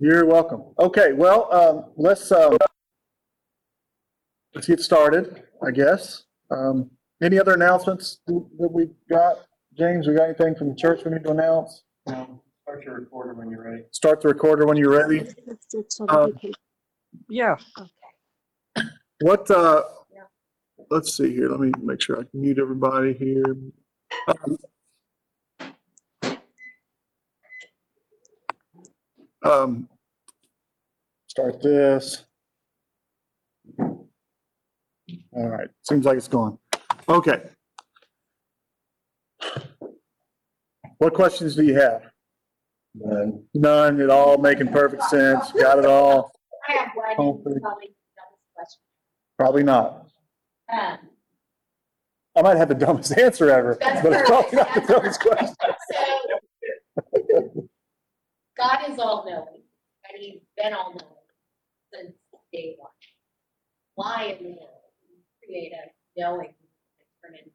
You're welcome. Okay, well, um, let's, um, let's get started, I guess. Um, any other announcements that we got? James, we got anything from the church we need to announce? Um, Start your recorder when you're ready. Start the recorder when you're ready. Um, Yeah. What, uh, let's see here, let me make sure I can mute everybody here. Um, Start this. All right, seems like it's gone. Okay. What questions do you have? None. None, it all making perfect sense, got it all? I have one, Hopefully. probably dumbest question. Probably not. Um, I might have the dumbest answer ever, That's but it's probably not perfect. the dumbest question. So, God is all knowing, and he's been all knowing since day one. Why in the world create a knowing turn into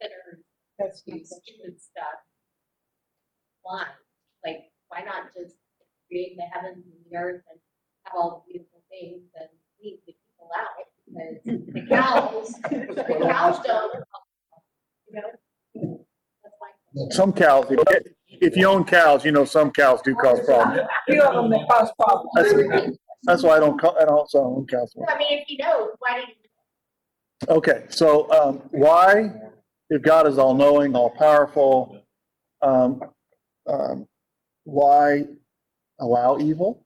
sinners, That's stupid stuff? Why? Like, why not just create the heavens and the earth and have all the beautiful things and leave the people out? Because the cows, the cows don't. You know? That's my question. Some cows, if- if you own cows, you know some cows do cause problems. Few of them that cause problems. That's, that's why I don't, co- I don't also own cows. I mean, if he knows, why did you? Okay, so, um, why, if God is all-knowing, all-powerful, um, um, why allow evil?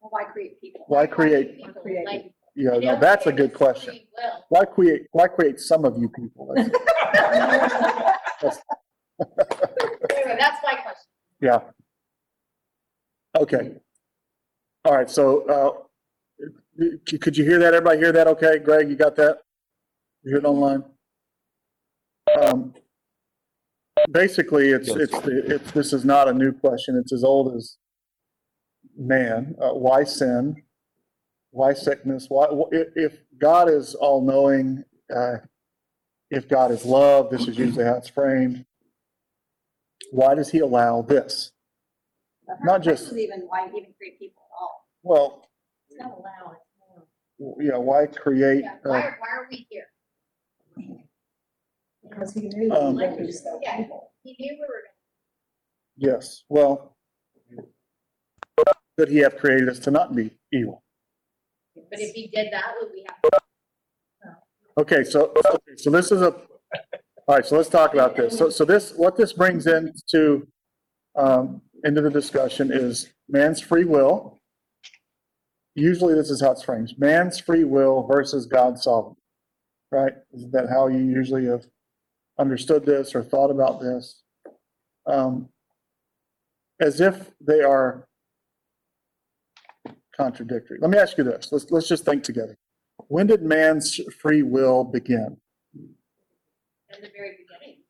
Well, Why create people? Why create- people? Create. Like, Yeah, I no, know that's a good question. free will. Why create, why create some of you people? That's- Anyway, that's my question. Yeah. Okay. All right, so, uh, could you hear that? Everybody hear that okay? Greg, you got that? You hear it online? Um, Basically, it's, it's, it's, this is not a new question. It's as old as man. Uh, why sin? Why sickness? Why, if, God is all-knowing, uh, if God is love, this is usually how it's framed. Why does he allow this? Not just- This even why even create people at all. Well, It's not allowed, it's more. you know, why create, Yeah, uh, why, why are we here? Because he knew Um, that he was so Yeah. evil. He knew we were, yes, well, could he have created us to not be evil? but if he did that, would we have? Okay, so, okay, so this is a, all right, so let's talk about this. So, so this, what this brings into, um, into the discussion is man's free will. Usually this is how it's framed, man's free will versus God's sovereignty, right? Is that how you usually have understood this or thought about this? Um, as if they are contradictory. Let me ask you this, let's, let's just think together. When did man's free will begin? In the very beginning,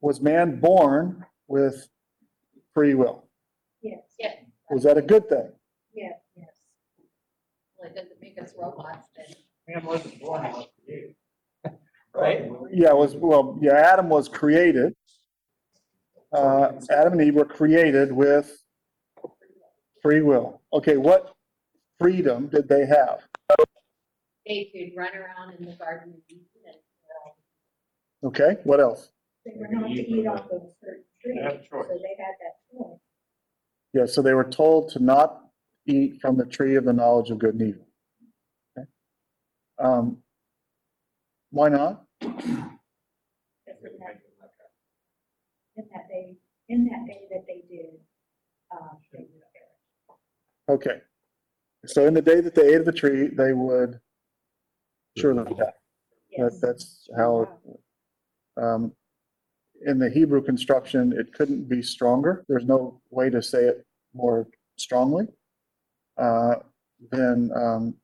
Was man born with free will? Yes, yeah, Was that a good thing? yes, yes. well, it doesn't make us robots, then. Man wasn't born, he was created. Right? Yeah, it was, well, yeah, Adam was created. Uh, Adam and Eve were created with free will. Okay, what freedom did they have? They could run around in the garden of Eden and, uh, Okay, what else? They were not to eat off of certain trees, They had a so they had that choice. Yeah, so they were told to not eat from the tree of the knowledge of good and evil. Okay. Um, why not? That's what happened. In that day, in that day that they did, they. Okay. So in the day that they ate of the tree, they would surely die. That, that's how, um, in the Hebrew construction, it couldn't be stronger. There's no way to say it more strongly. Uh, than, um,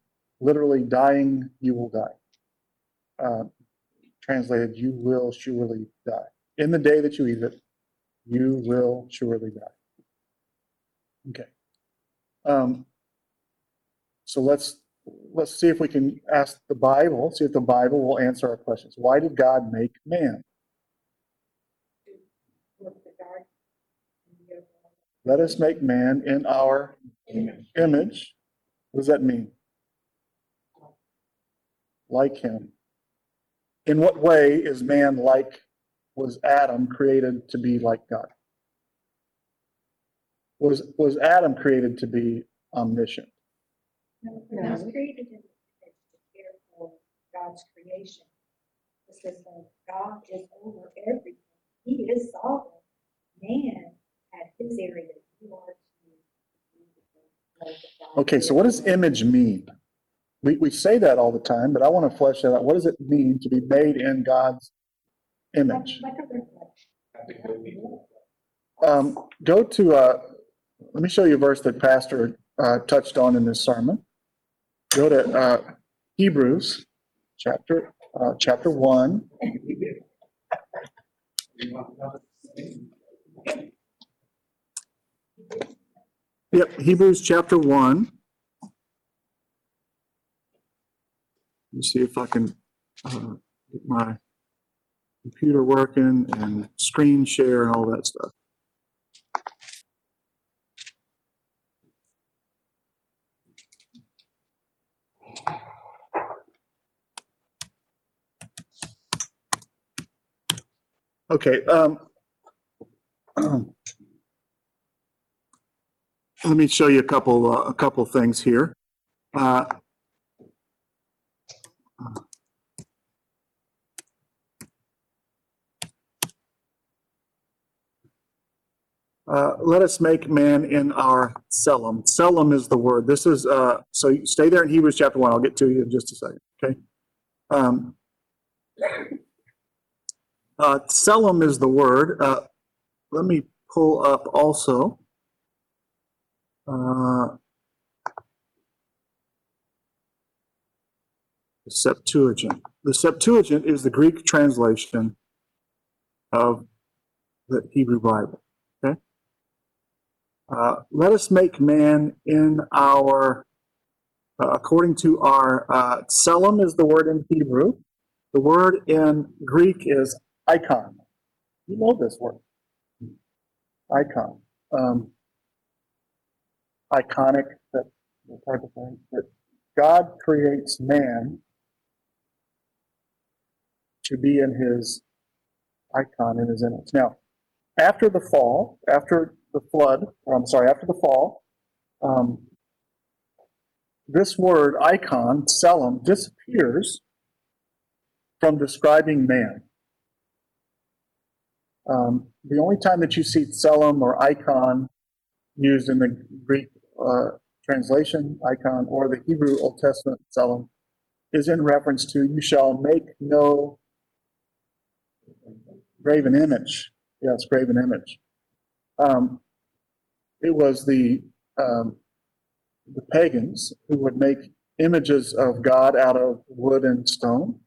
literally dying, you will die. Uh, translated, you will surely die. In the day that you eat it, you will surely die. Okay. Um, so let's, let's see if we can ask the Bible, see if the Bible will answer our questions. Why did God make man? Look at the garden. and you go, Let us make man in our image. What does that mean? Like him. In what way is man like, was Adam created to be like God? Was, was Adam created to be omniscient? No, he was created in care for God's creation. It says that God is over everything. He is sovereign. Man You are to. Okay, so what does image mean? We, we say that all the time, but I want to flesh that out. What does it mean to be made in God's image? Um, go to, uh, let me show you a verse that Pastor, uh, touched on in this sermon. Go to, uh, Hebrews, chapter, uh, chapter one. Yep, Hebrews chapter one. Let me see if I can, uh, get my computer working and screen share and all that stuff. Okay, um, let me show you a couple, uh, a couple things here. Uh, Uh, let us make man in our Selim. Selim is the word. This is, uh, so stay there in Hebrews chapter one. I'll get to you in just a second, okay? Um, uh, Selim is the word. Uh, let me pull up also. The Septuagint. The Septuagint is the Greek translation of the Hebrew Bible. Uh, let us make man in our, uh, according to our, uh, Selim is the word in Hebrew. The word in Greek is icon. You know this word. Icon. Um, iconic, that, type of thing. That God creates man to be in his icon, in his image. Now, after the fall, after the flood, or I'm sorry, after the fall, um, this word icon, selim, disappears from describing man. Um, the only time that you see selim or icon used in the Greek uh, translation, icon, or the Hebrew Old Testament selim, is in reference to you shall make no graven image. Yes, graven image. Um, it was the um, the pagans who would make images of God out of wood and stone,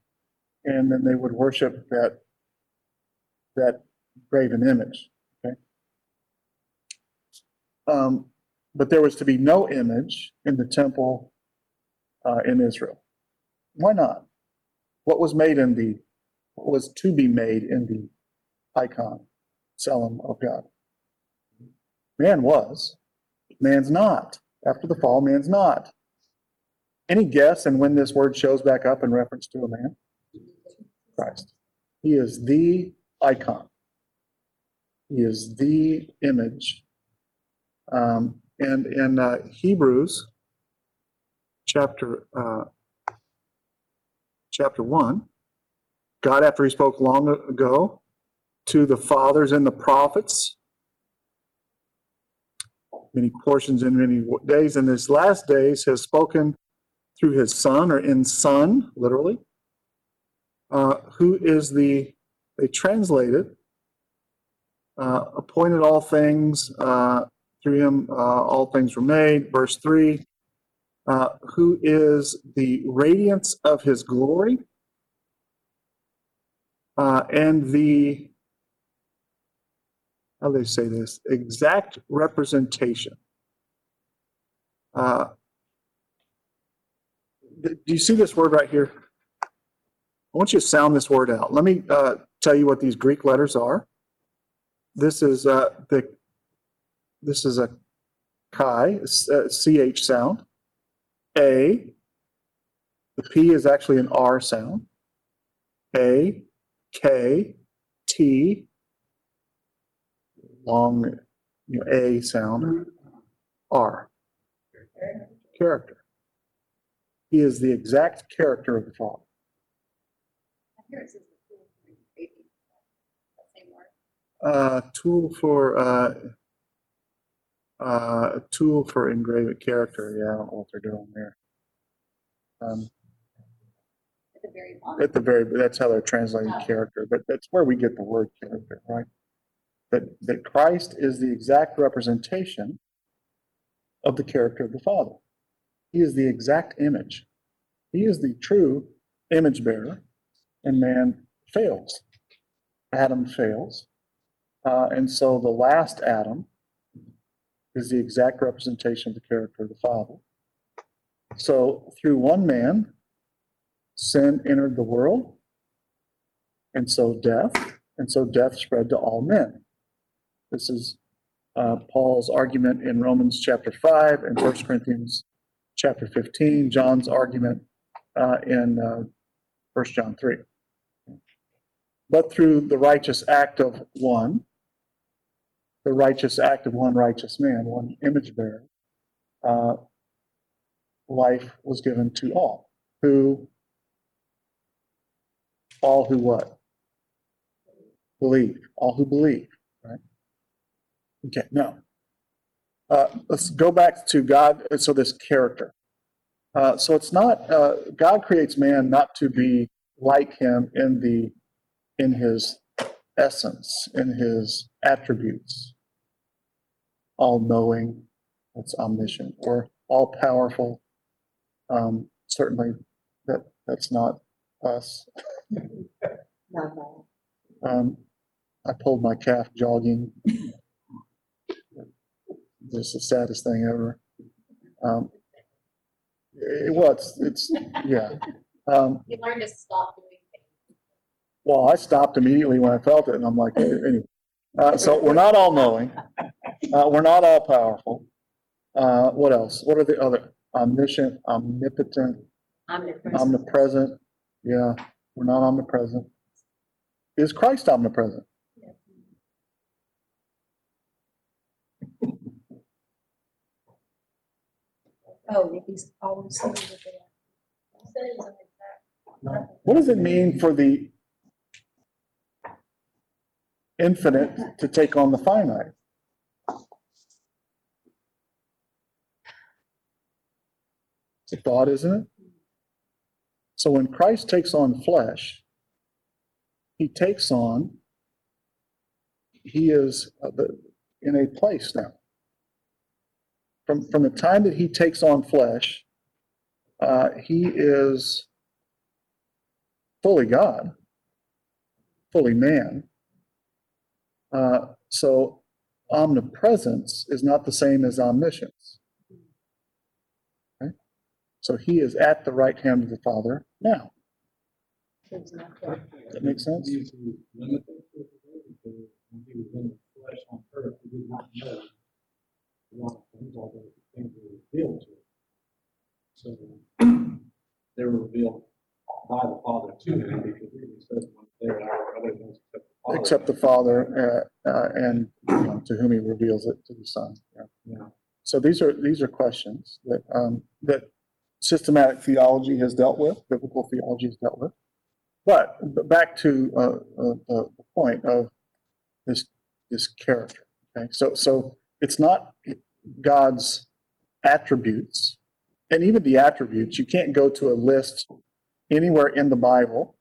and then they would worship that that graven image. Okay. Um, but there was to be no image in the temple uh, in Israel. Why not? What was made in the what was to be made in the icon, Selim of God? Man was, man's not. After the fall, man's not. Any guess and when this word shows back up in reference to a man? Christ. He is the icon. He is the image. Um, and in uh, Hebrews chapter uh, chapter one, God, after He spoke long ago to the fathers and the prophets, many portions in many days, in His last days, has spoken through His Son, or in Son, literally, uh, who is the they translated uh, appointed all things uh, through him uh, all things were made. Verse 3 uh, who is the radiance of his glory? Uh, and the how do they say this? Exact representation. Uh, do you see this word right here? I want you to sound this word out. Let me uh, tell you what these Greek letters are. This is uh, the this is a Chi, a CH sound. A, the P is actually an R sound. A, K, T, long, you know, A sound, R. Character. He is the exact character of the Father. Here it says the tool for engraving. That same word. Uh, tool for, uh, uh, a tool for engraving character, yeah, I don't know what they're doing there. Um, At the very bottom. at the very, that's how they're translating character, but that's where we get the word character, right? That, that Christ is the exact representation of the character of the Father. He is the exact image. He is the true image bearer, and man fails. Adam fails. Uh, and so the last Adam is the exact representation of the character of the Father. So through one man, sin entered the world, and so death, and so death spread to all men. This is uh, Paul's argument in Romans chapter 5 and 1 Corinthians chapter 15, John's argument uh, in uh, 1 John 3. But through the righteous act of one, the righteous act of one righteous man, one image bearer, uh, life was given to all who all who what? Believe. All who believe, right? Okay, now, uh, let's go back to God. So this character. Uh, so it's not uh, God creates man not to be like him in the in his essence, in his attributes. All knowing, that's omniscient, or all powerful. Um, certainly, that that's not us. Um, I pulled my calf jogging. Just the saddest thing ever. Um, it was, it's, yeah. Um, You learn to stop doing things. well, I stopped immediately when I felt it and I'm like, anyway. Uh, so we're not all knowing. Uh, we're not all powerful. Uh, what else? What are the other? Omniscient, omnipotent, Omnipresent. omnipresent. Yeah, we're not omnipresent. Is Christ omnipresent? Oh, he's always saying that they are. What does it mean for the infinite to take on the finite? A thought, isn't it? So when Christ takes on flesh, he takes on, he is uh, in a place now. From, from the time that he takes on flesh, uh, he is fully God, fully man. Uh, so omnipresence is not the same as omniscience. So he is at the right hand of the Father now. Does that make sense? He was limited with it, because When he was in the flesh on earth, he did not know a lot of things, although things were revealed to him. So they were revealed by the Father to him, because he says there are other things except the Father. Except the Father, uh, uh, and you know, to whom he reveals it to the Son. Yeah. Yeah. So these are, these are questions that, um, that systematic theology has dealt with, biblical theology has dealt with. But, but back to, uh, uh, the, the point of this, this character, okay? So, so it's not God's attributes, and even the attributes, you can't go to a list anywhere in the Bible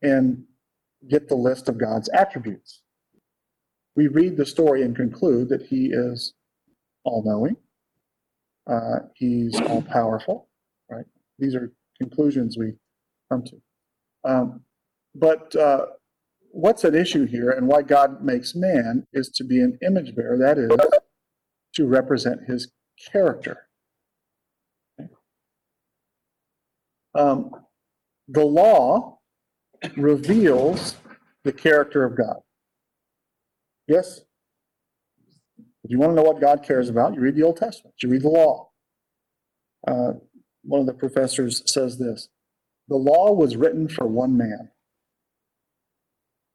and get the list of God's attributes. We read the story and conclude that he is all-knowing. Uh, he's all-powerful, right? These are conclusions we come to. Um, but uh, what's at issue here and why God makes man is to be an image bearer, that is, to represent his character. Um, the law reveals the character of God. Yes? If you want to know what God cares about, you read the Old Testament, you read the law. Uh, one of the professors says this The law was written for one man.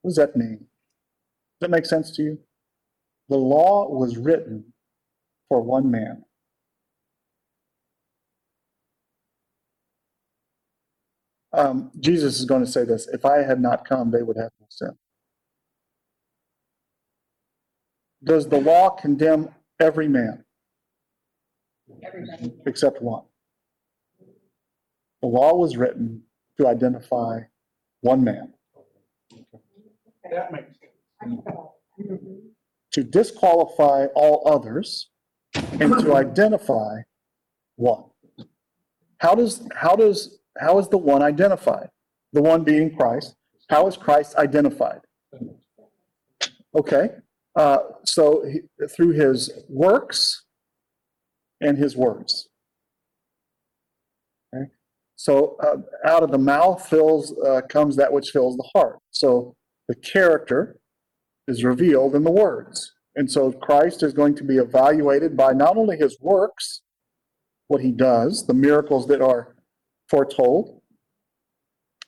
What does that mean? Does that make sense to you? The law was written for one man. Um, Jesus is going to say this if I had not come, they would have no sin. Does the law condemn every man Everybody. except one? The law was written to identify one man, That makes sense. I can follow. to disqualify all others, and to identify one. How does, how does, how is the one identified? The one being Christ. How is Christ identified? Okay, uh, so he, through his works and his words. So uh, out of the mouth fills uh, comes that which fills the heart. So the character is revealed in the words, and so Christ is going to be evaluated by not only his works, what he does, the miracles that are foretold,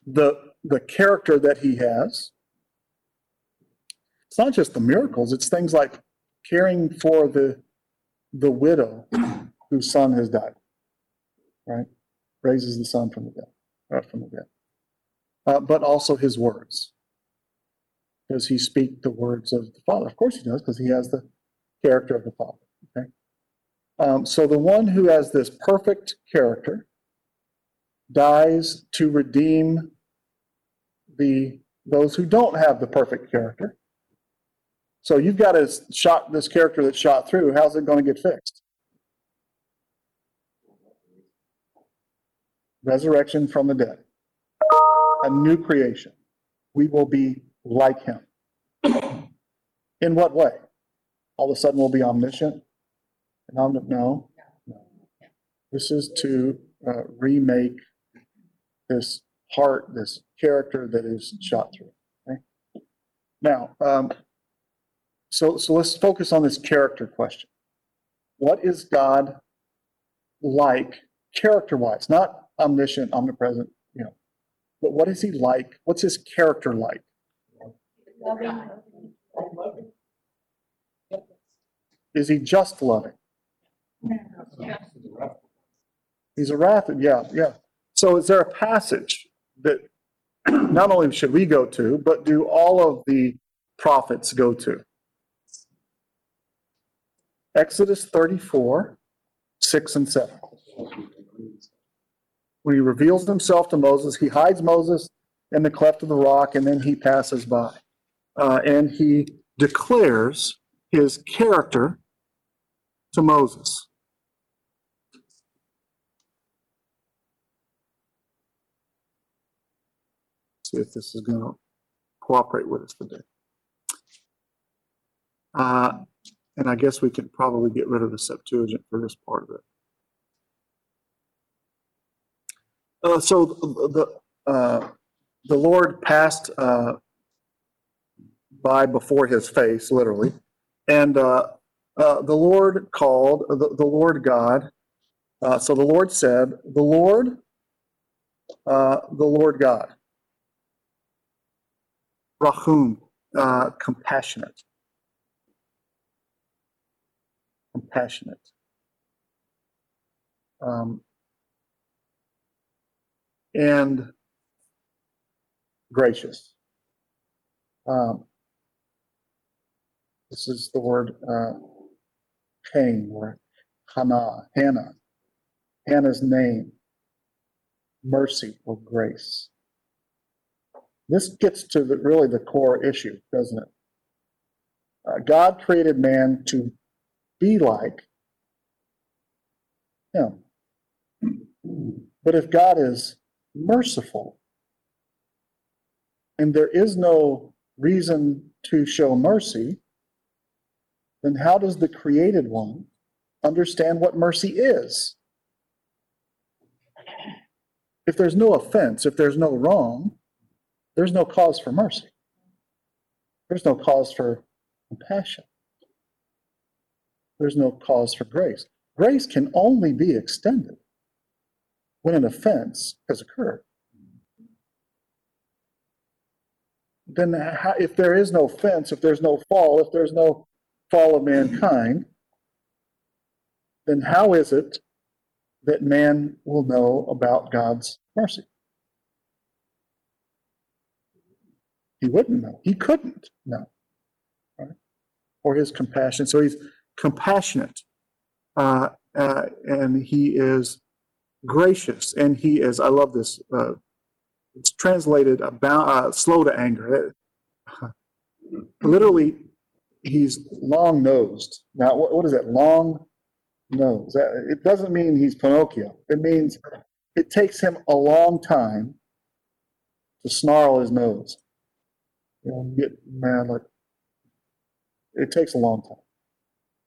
the the character that he has. It's not just the miracles, it's things like caring for the, the widow whose son has died, right? Raises the son from the dead, uh, from the dead. Uh, but also his words. Does he speak the words of the Father? Of course he does, because he has the character of the Father, okay? Um, so the one who has this perfect character dies to redeem the, those who don't have the perfect character. So you've got a shot, this character that's shot through, how's it going to get fixed? Resurrection from the dead. A new creation. We will be like him. In what way? All of a sudden we'll be omniscient? And omni- no. no. This is to uh, remake this heart, this character that is shot through. Okay? Now, um, so, so let's focus on this character question. What is God like character wise? Not omniscient, omnipresent, you know, but what is he like? What's his character like? Is he just loving? He's a wrath, yeah, yeah. So is there a passage that not only should we go to, but do all of the prophets go to? Exodus 34, 6 and 7. When he reveals himself to Moses, he hides Moses in the cleft of the rock, and then he passes by. Uh, and he declares his character to Moses. See if this is going to cooperate with us today. Uh, and I guess we can probably get rid of the Septuagint for this part of it. Uh, so the, uh, the Lord passed, uh, by before his face, literally. And, uh, uh, the Lord called, the, the Lord God, uh, so the Lord said, the Lord, the Lord God. Rahum, compassionate. Compassionate. Um, and gracious. Um, this is the word uh, Cain or Hannah, Hannah, Hannah's name, mercy or grace. This gets to the, really the core issue, doesn't it? Uh, God created man to be like him. But if God is merciful, and there is no reason to show mercy, then how does the created one understand what mercy is? If there's no offense, if there's no wrong, there's no cause for mercy. There's no cause for compassion. there's no cause for grace. Grace can only be extended when an offense has occurred. Then how, if there is no offense, if there's no fall, if there's no fall of mankind, then how is it that man will know about God's mercy? He wouldn't know. He couldn't know. Right? Or his compassion. So he's compassionate. Uh, uh, and he is gracious. And he is, I love this. Uh, it's translated about, uh, slow to anger. Literally, he's long nosed. Now, what, what is that? Long nose. It doesn't mean he's Pinocchio. It means it takes him a long time to snarl his nose. Know, get mad like it takes a long time.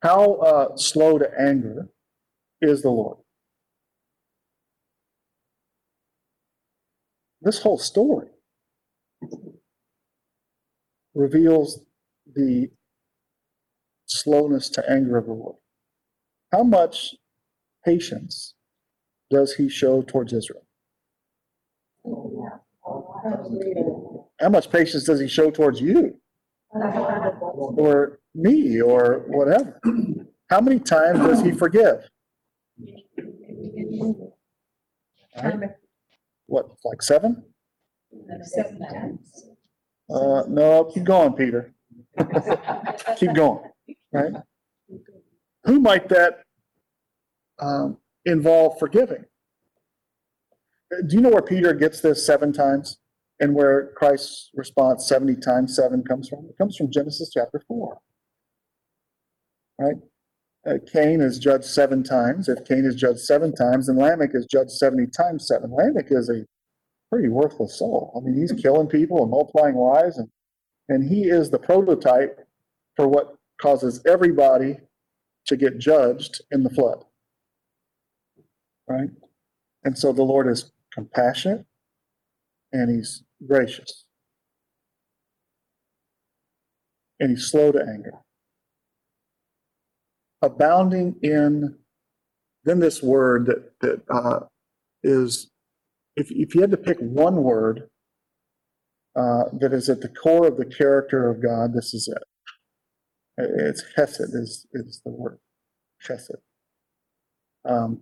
How uh, slow to anger is the Lord? This whole story reveals the slowness to anger of the Lord. How much patience does he show towards Israel? How much patience does he show towards you or me or whatever? How many times does he forgive? Right? What, like seven? Uh, no, keep going, Peter. Keep going, right? Who might that um, involve forgiving? Do you know where Peter gets this seven times and where Christ's response 70 times seven comes from? It comes from Genesis chapter 4. Right? Uh, Cain is judged seven times. If Cain is judged seven times, then Lamech is judged 70 times seven. Lamech is a pretty worthless soul. I mean, he's killing people and multiplying wives, and, and he is the prototype for what causes everybody to get judged in the flood. Right? And so the Lord is compassionate and he's gracious. And he's slow to anger. Abounding in, then this word that, that uh, is, if, if you had to pick one word uh, that is at the core of the character of God, this is it. It's chesed is, is the word. Chesed. Um,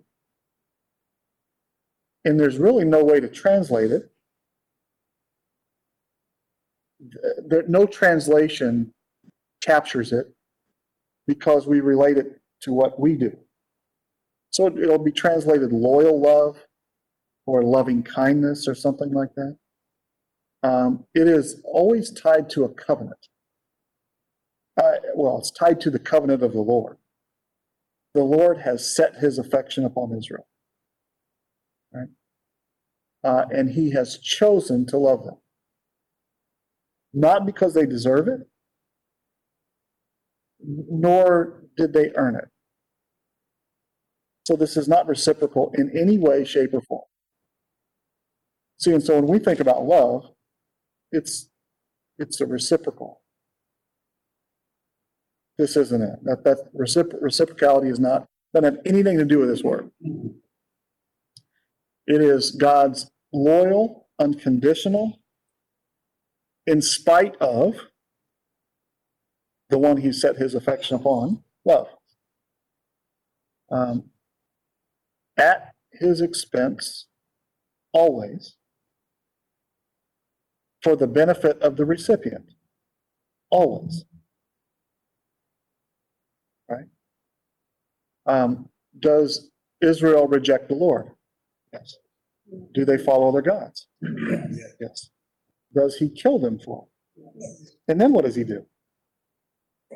and there's really no way to translate it. There, no translation captures it because we relate it to what we do. So it- it'll be translated loyal love or loving kindness or something like that. Um, it is always tied to a covenant. Uh, well, it's tied to the covenant of the Lord. The Lord has set his affection upon Israel. Right? Uh, and he has chosen to love them. Not because they deserve it, nor did they earn it. So this is not reciprocal in any way, shape, or form. See, and so when we think about love, it's it's a reciprocal. This isn't it. That that recipro- reciprocality is not doesn't have anything to do with this word. It is God's loyal, unconditional, in spite of the one he set his affection upon, love. Um, at his expense, always, for the benefit of the recipient, always. Right? Um, does Israel reject the Lord? Yes. Do they follow other gods? Yes. Does he kill them for it? And then what does he do?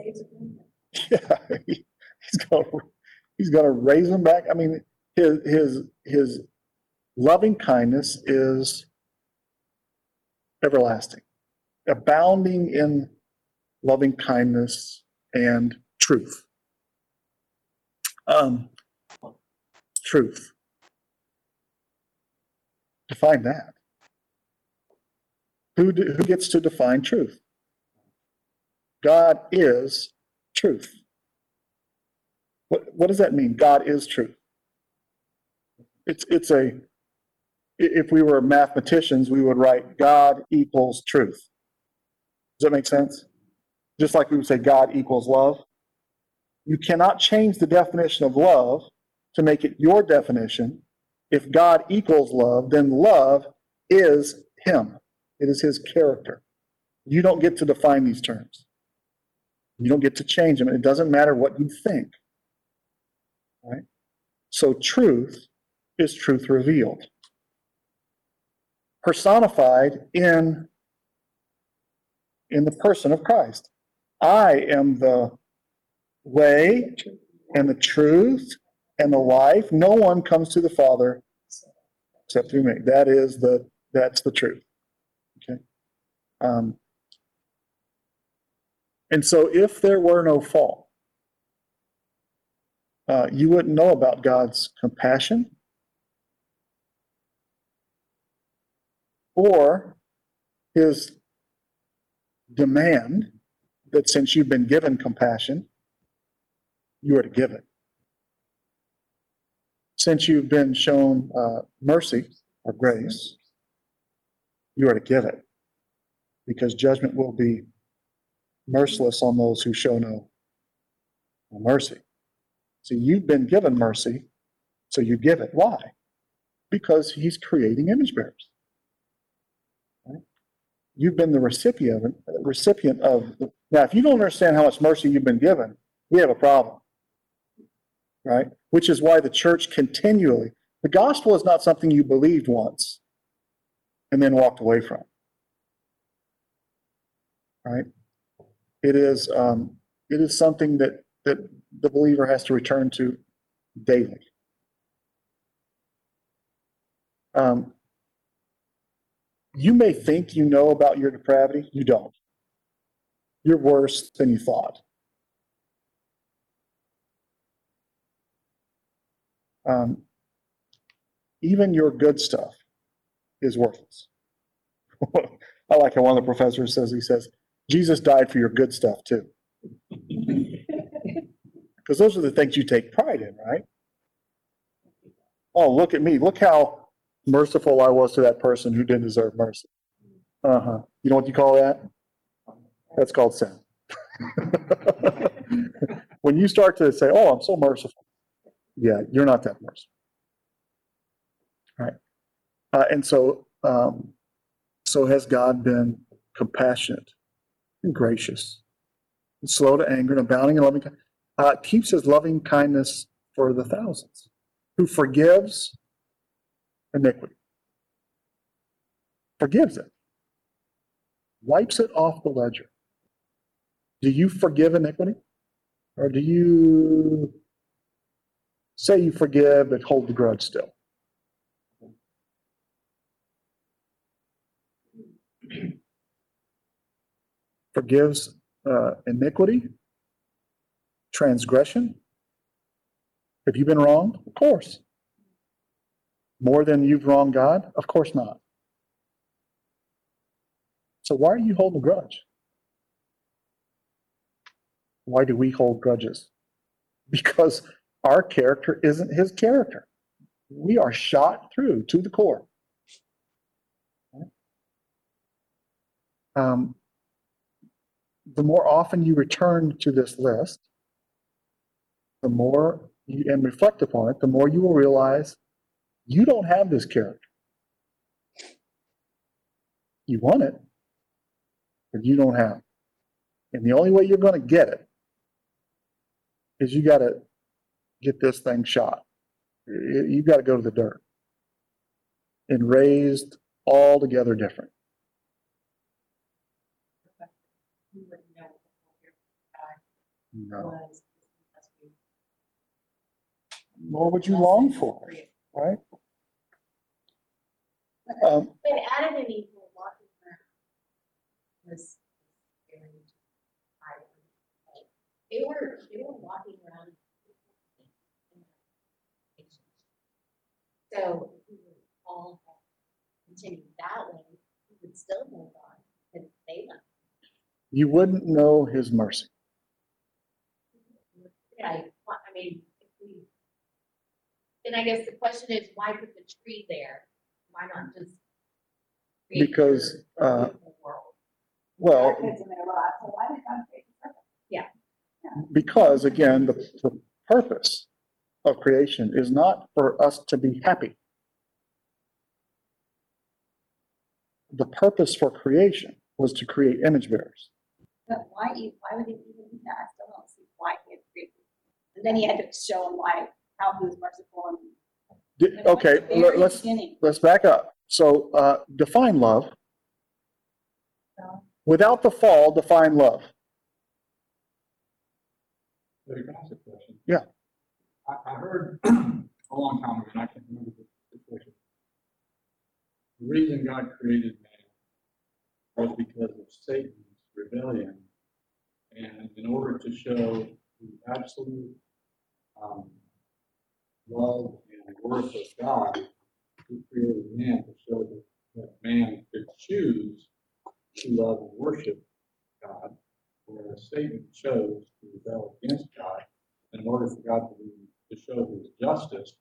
Yeah, he- he's gonna, he's gonna raise them back. I mean, his, his, his loving kindness is everlasting, abounding in loving kindness and truth. Um, truth. Define that. Who, do- who gets to define truth? God is truth. What, what does that mean? God is truth. It's, it's a, if we were mathematicians, we would write God equals truth. Does that make sense? Just like we would say God equals love. You cannot change the definition of love to make it your definition. If God equals love, then love is Him. It is His character. You don't get to define these terms. You don't get to change them. It doesn't matter what you think. Right? So truth is truth revealed. Personified in, in the person of Christ. I am the way and the truth and the life. No one comes to the Father except through me. That is the, that's the truth. Okay? Um, and so if there were no fall, uh, you wouldn't know about God's compassion or his demand that since you've been given compassion, you are to give it. Since you've been shown uh, mercy or grace, you are to give it. Because judgment will be merciless on those who show no mercy. So you've been given mercy, so you give it. Why? Because he's creating image bearers. Right? You've been the recipient, recipient of, The, now, if you don't understand how much mercy you've been given, we have a problem. Right? Which is why the church continually, the gospel is not something you believed once and then walked away from. Right? It is, um, it is something that, that the believer has to return to daily. Um, you may think you know about your depravity, you don't. You're worse than you thought. Um, even your good stuff is worthless. I like how one of the professors says, he says, Jesus died for your good stuff too. Because those are the things you take pride in, right? Oh, look at me. Look how merciful I was to that person who didn't deserve mercy. Uh huh. You know what you call that? That's called sin. when you start to say, Oh, I'm so merciful. Yeah, you're not that merciful. Right. Uh, and so, um, so has God been compassionate and gracious, and slow to anger, and abounding in loving, uh, keeps his loving kindness for the thousands, who forgives iniquity, forgives it, wipes it off the ledger. Do you forgive iniquity? Or do you say you forgive but hold the grudge still? Forgives uh, iniquity, transgression. Have you been wronged? Of course. More than you've wronged God? Of course not. So why are you holding a grudge? Why do we hold grudges? Because our character isn't his character. We are shot through to the core. Um, the more often you return to this list, the more you and reflect upon it, the more you will realize you don't have this character. You want it, but you don't have. it. And the only way you're going to get it is you got to get this thing shot. You got to go to the dirt and raised altogether different. You wouldn't know what your No. Was. Nor would you long for, right? Um, But Adam and Eve were walking around. Was very violent. They were, they were walking around. So if we would all have continued that way, we would still move on, but they left. you wouldn't know his mercy. Yeah, I, I mean, if we. Then I guess the question is, why put the tree there? Why not just? create Because, your uh, beautiful World. Well, That fits in there lot, so why did God create the serpent? because again, the, the purpose of creation is not for us to be happy. The purpose for creation was to create image bearers. But why, e- why would he even do that? I still don't see why he had created. it. And then he had to show him why, how he was merciful and. Di- and what's Okay, the very let's, beginning? let's back up. So, uh, define love. So, Without the fall, define love. Larry, can I ask a question? Yeah. I, I heard a long time ago, and I can't remember the situation. The reason God created man was because of Satan's rebellion. And in order to show the absolute, um, love and worth of God, he created man to show that, that man could choose to love and worship God whereas Satan chose to rebel against God. In order for God to, be- to show his justice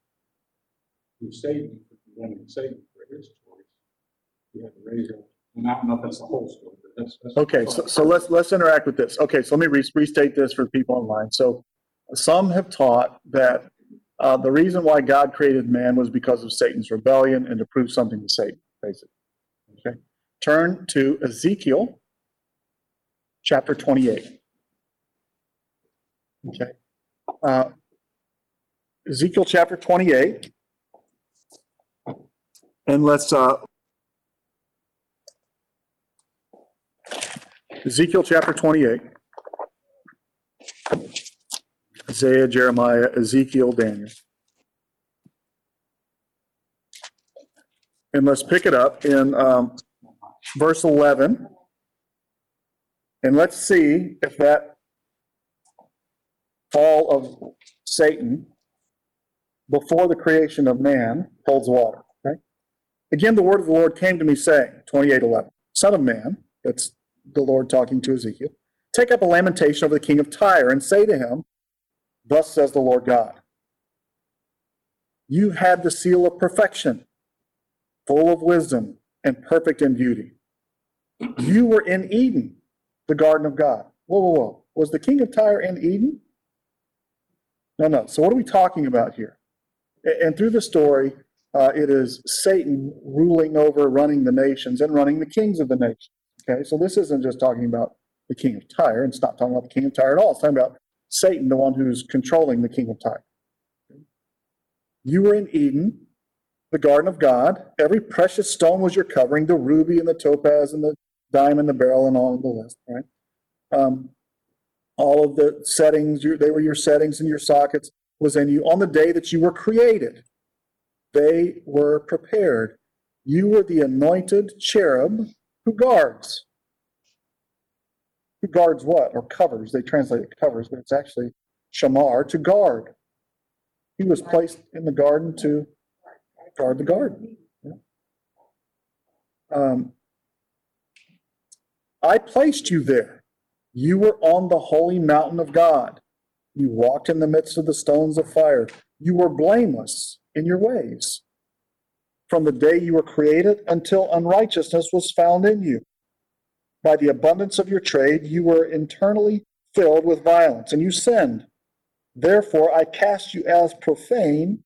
to Satan, for condemning Satan for his choice, he had to raise up, and I don't know if that's the whole story, but that's. that's- Okay, so, so let's, let's interact with this. Okay, so let me re- restate this for people online. So some have taught that uh, the reason why God created man was because of Satan's rebellion and to prove something to Satan, basically. Okay, turn to Ezekiel chapter 28. Okay. Uh, Ezekiel chapter 28. And let's, uh, Ezekiel chapter 28. Isaiah, Jeremiah, Ezekiel, Daniel. And let's pick it up in um, verse 11. And let's see if that fall of Satan before the creation of man holds water. Okay? Again, the word of the Lord came to me saying, 28:11, Son of man, that's the Lord talking to Ezekiel, take up a lamentation over the king of Tyre and say to him, Thus says the Lord God, You had the seal of perfection, full of wisdom and perfect in beauty. You were in Eden, the garden of God. Whoa, whoa, whoa. Was the king of Tyre in Eden? No, no. So what are we talking about here? And through the story, uh, it is Satan ruling over, running the nations, and running the kings of the nations. Okay, so this isn't just talking about the king of Tyre, and it's not talking about the king of Tyre at all. It's talking about Satan, the one who's controlling the king of Tyre. You were in Eden, the garden of God. Every precious stone was your covering, the ruby and the topaz and the diamond, the beryl, and all the list, right? Um, all of the settings, you, they were your settings and your sockets was in you on the day that you were created. They were prepared. You were the anointed cherub who guards. Who guards what? Or covers. They translate it covers, but it's actually shamar, to guard. He was placed in the garden to guard the garden. Yeah. Um, I placed you there. You were on the holy mountain of God. You walked in the midst of the stones of fire. You were blameless in your ways. From the day you were created until unrighteousness was found in you. By the abundance of your trade, you were internally filled with violence, and you sinned. Therefore, I cast you as profane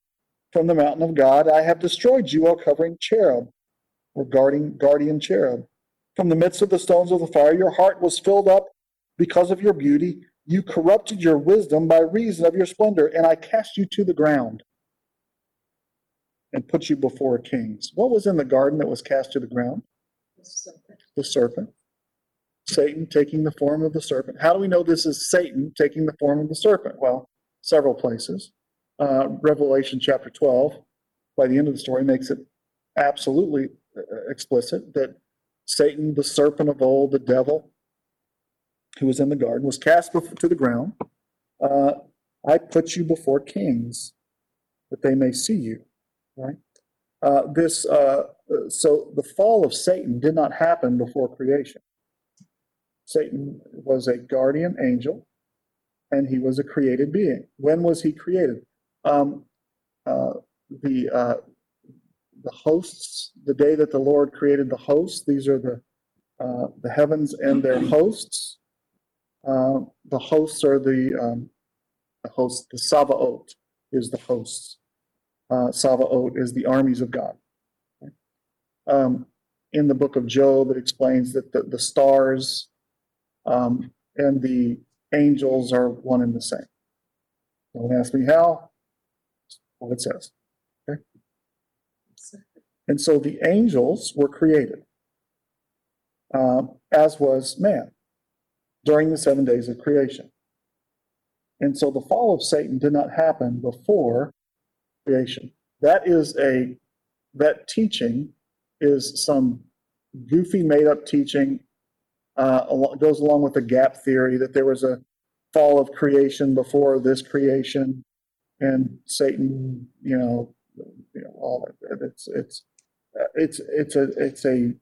from the mountain of God. I have destroyed you, O covering cherub, or guarding, guardian cherub. From the midst of the stones of the fire, your heart was filled up because of your beauty. You corrupted your wisdom by reason of your splendor, and I cast you to the ground and put you before kings. What was in the garden that was cast to the ground? The serpent. Satan taking the form of the serpent. How do we know this is Satan taking the form of the serpent? Well, several places. Uh, Revelation chapter 12, by the end of the story, makes it absolutely uh, explicit that Satan, the serpent of old, the devil who was in the garden, was cast to the ground. Uh, I put you before kings that they may see you, right? Uh, this, uh, uh, so the fall of Satan did not happen before creation. Satan was a guardian angel and he was a created being. When was he created? Um, uh, the, uh, the hosts, the day that the Lord created the hosts, these are the, uh, the heavens and their hosts. Uh, the hosts are the, um, the hosts, the Savaot is the hosts. Uh, Savaot is the armies of God. Um, in the book of Job, it explains that the, the stars, um, and the angels are one and the same. Don't ask me how, What it says. Okay? And so the angels were created, um, as was man, during the seven days of creation. And so the fall of Satan did not happen before creation. That is a, that teaching is some goofy made up teaching uh, goes along with the gap theory that there was a fall of creation before this creation and Satan, you know, you know, all that. It's, it's, uh, it's, it's a, it's a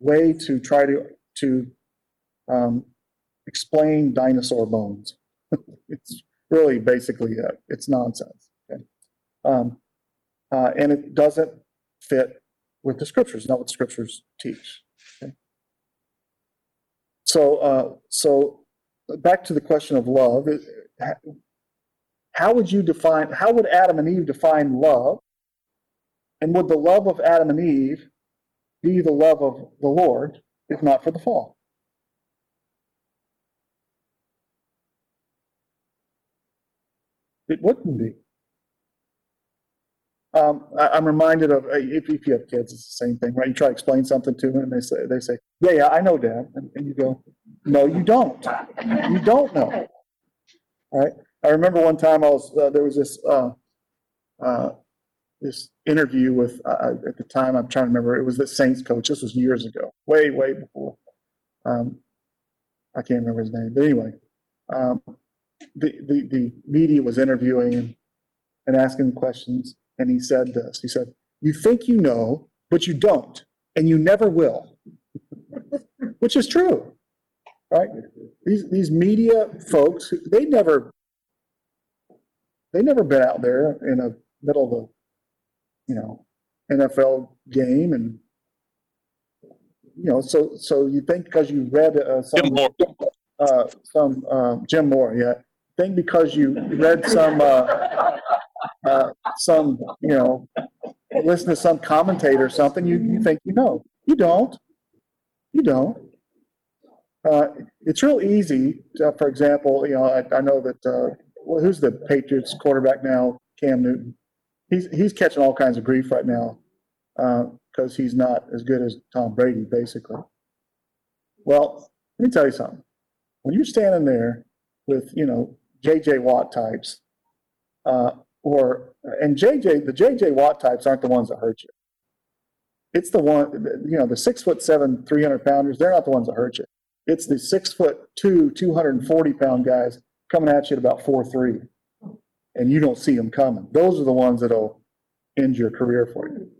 way to try to, to, um, explain dinosaur bones. It's really basically, uh, it's nonsense. Okay. Um, uh, and it doesn't fit with the scriptures, not what the scriptures teach. So, uh, so back to the question of love. How would you define, how would Adam and Eve define love? And would the love of Adam and Eve be the love of the Lord if not for the fall? It wouldn't be. Um, I, I'm reminded of, if, if you have kids, it's the same thing, right? You try to explain something to them and they say, they say, yeah, yeah, I know, Dad. And, you go, no, you don't. You don't know. All right. I remember one time I was, uh, there was this, uh, uh, this interview with, uh, at the time, I'm trying to remember, it was the Saints coach. This was years ago, way, way before. Um, I can't remember his name, but anyway, um, the, the, the media was interviewing him and asking questions. And he said this, he said, you think you know, but you don't, and you never will. Which is true, right? These, these media folks, they never, they never been out there in a middle of a, you know, NFL game and, you know, so, so you think because you read, uh, some. Jim Moore. Uh, some, uh, Jim Moore, yeah, think because you read some, uh, uh, some, you know, listen to some commentator or something, you, you think you know. You don't. You don't. Uh, it's real easy, to- for example, you know, I, I know that, uh, well, who's the Patriots quarterback now? Cam Newton. He's, he's catching all kinds of grief right now, uh, because he's not as good as Tom Brady, basically. Well, let me tell you something. When you're standing there with, you know, JJ Watt types, uh, or, and JJ, the JJ Watt types aren't the ones that hurt you. It's the one, you know, the six foot seven, 300 pounders, they're not the ones that hurt you. It's the six foot two, 240 pound guys coming at you at about four, three. And you don't see them coming. Those are the ones that'll end your career for you.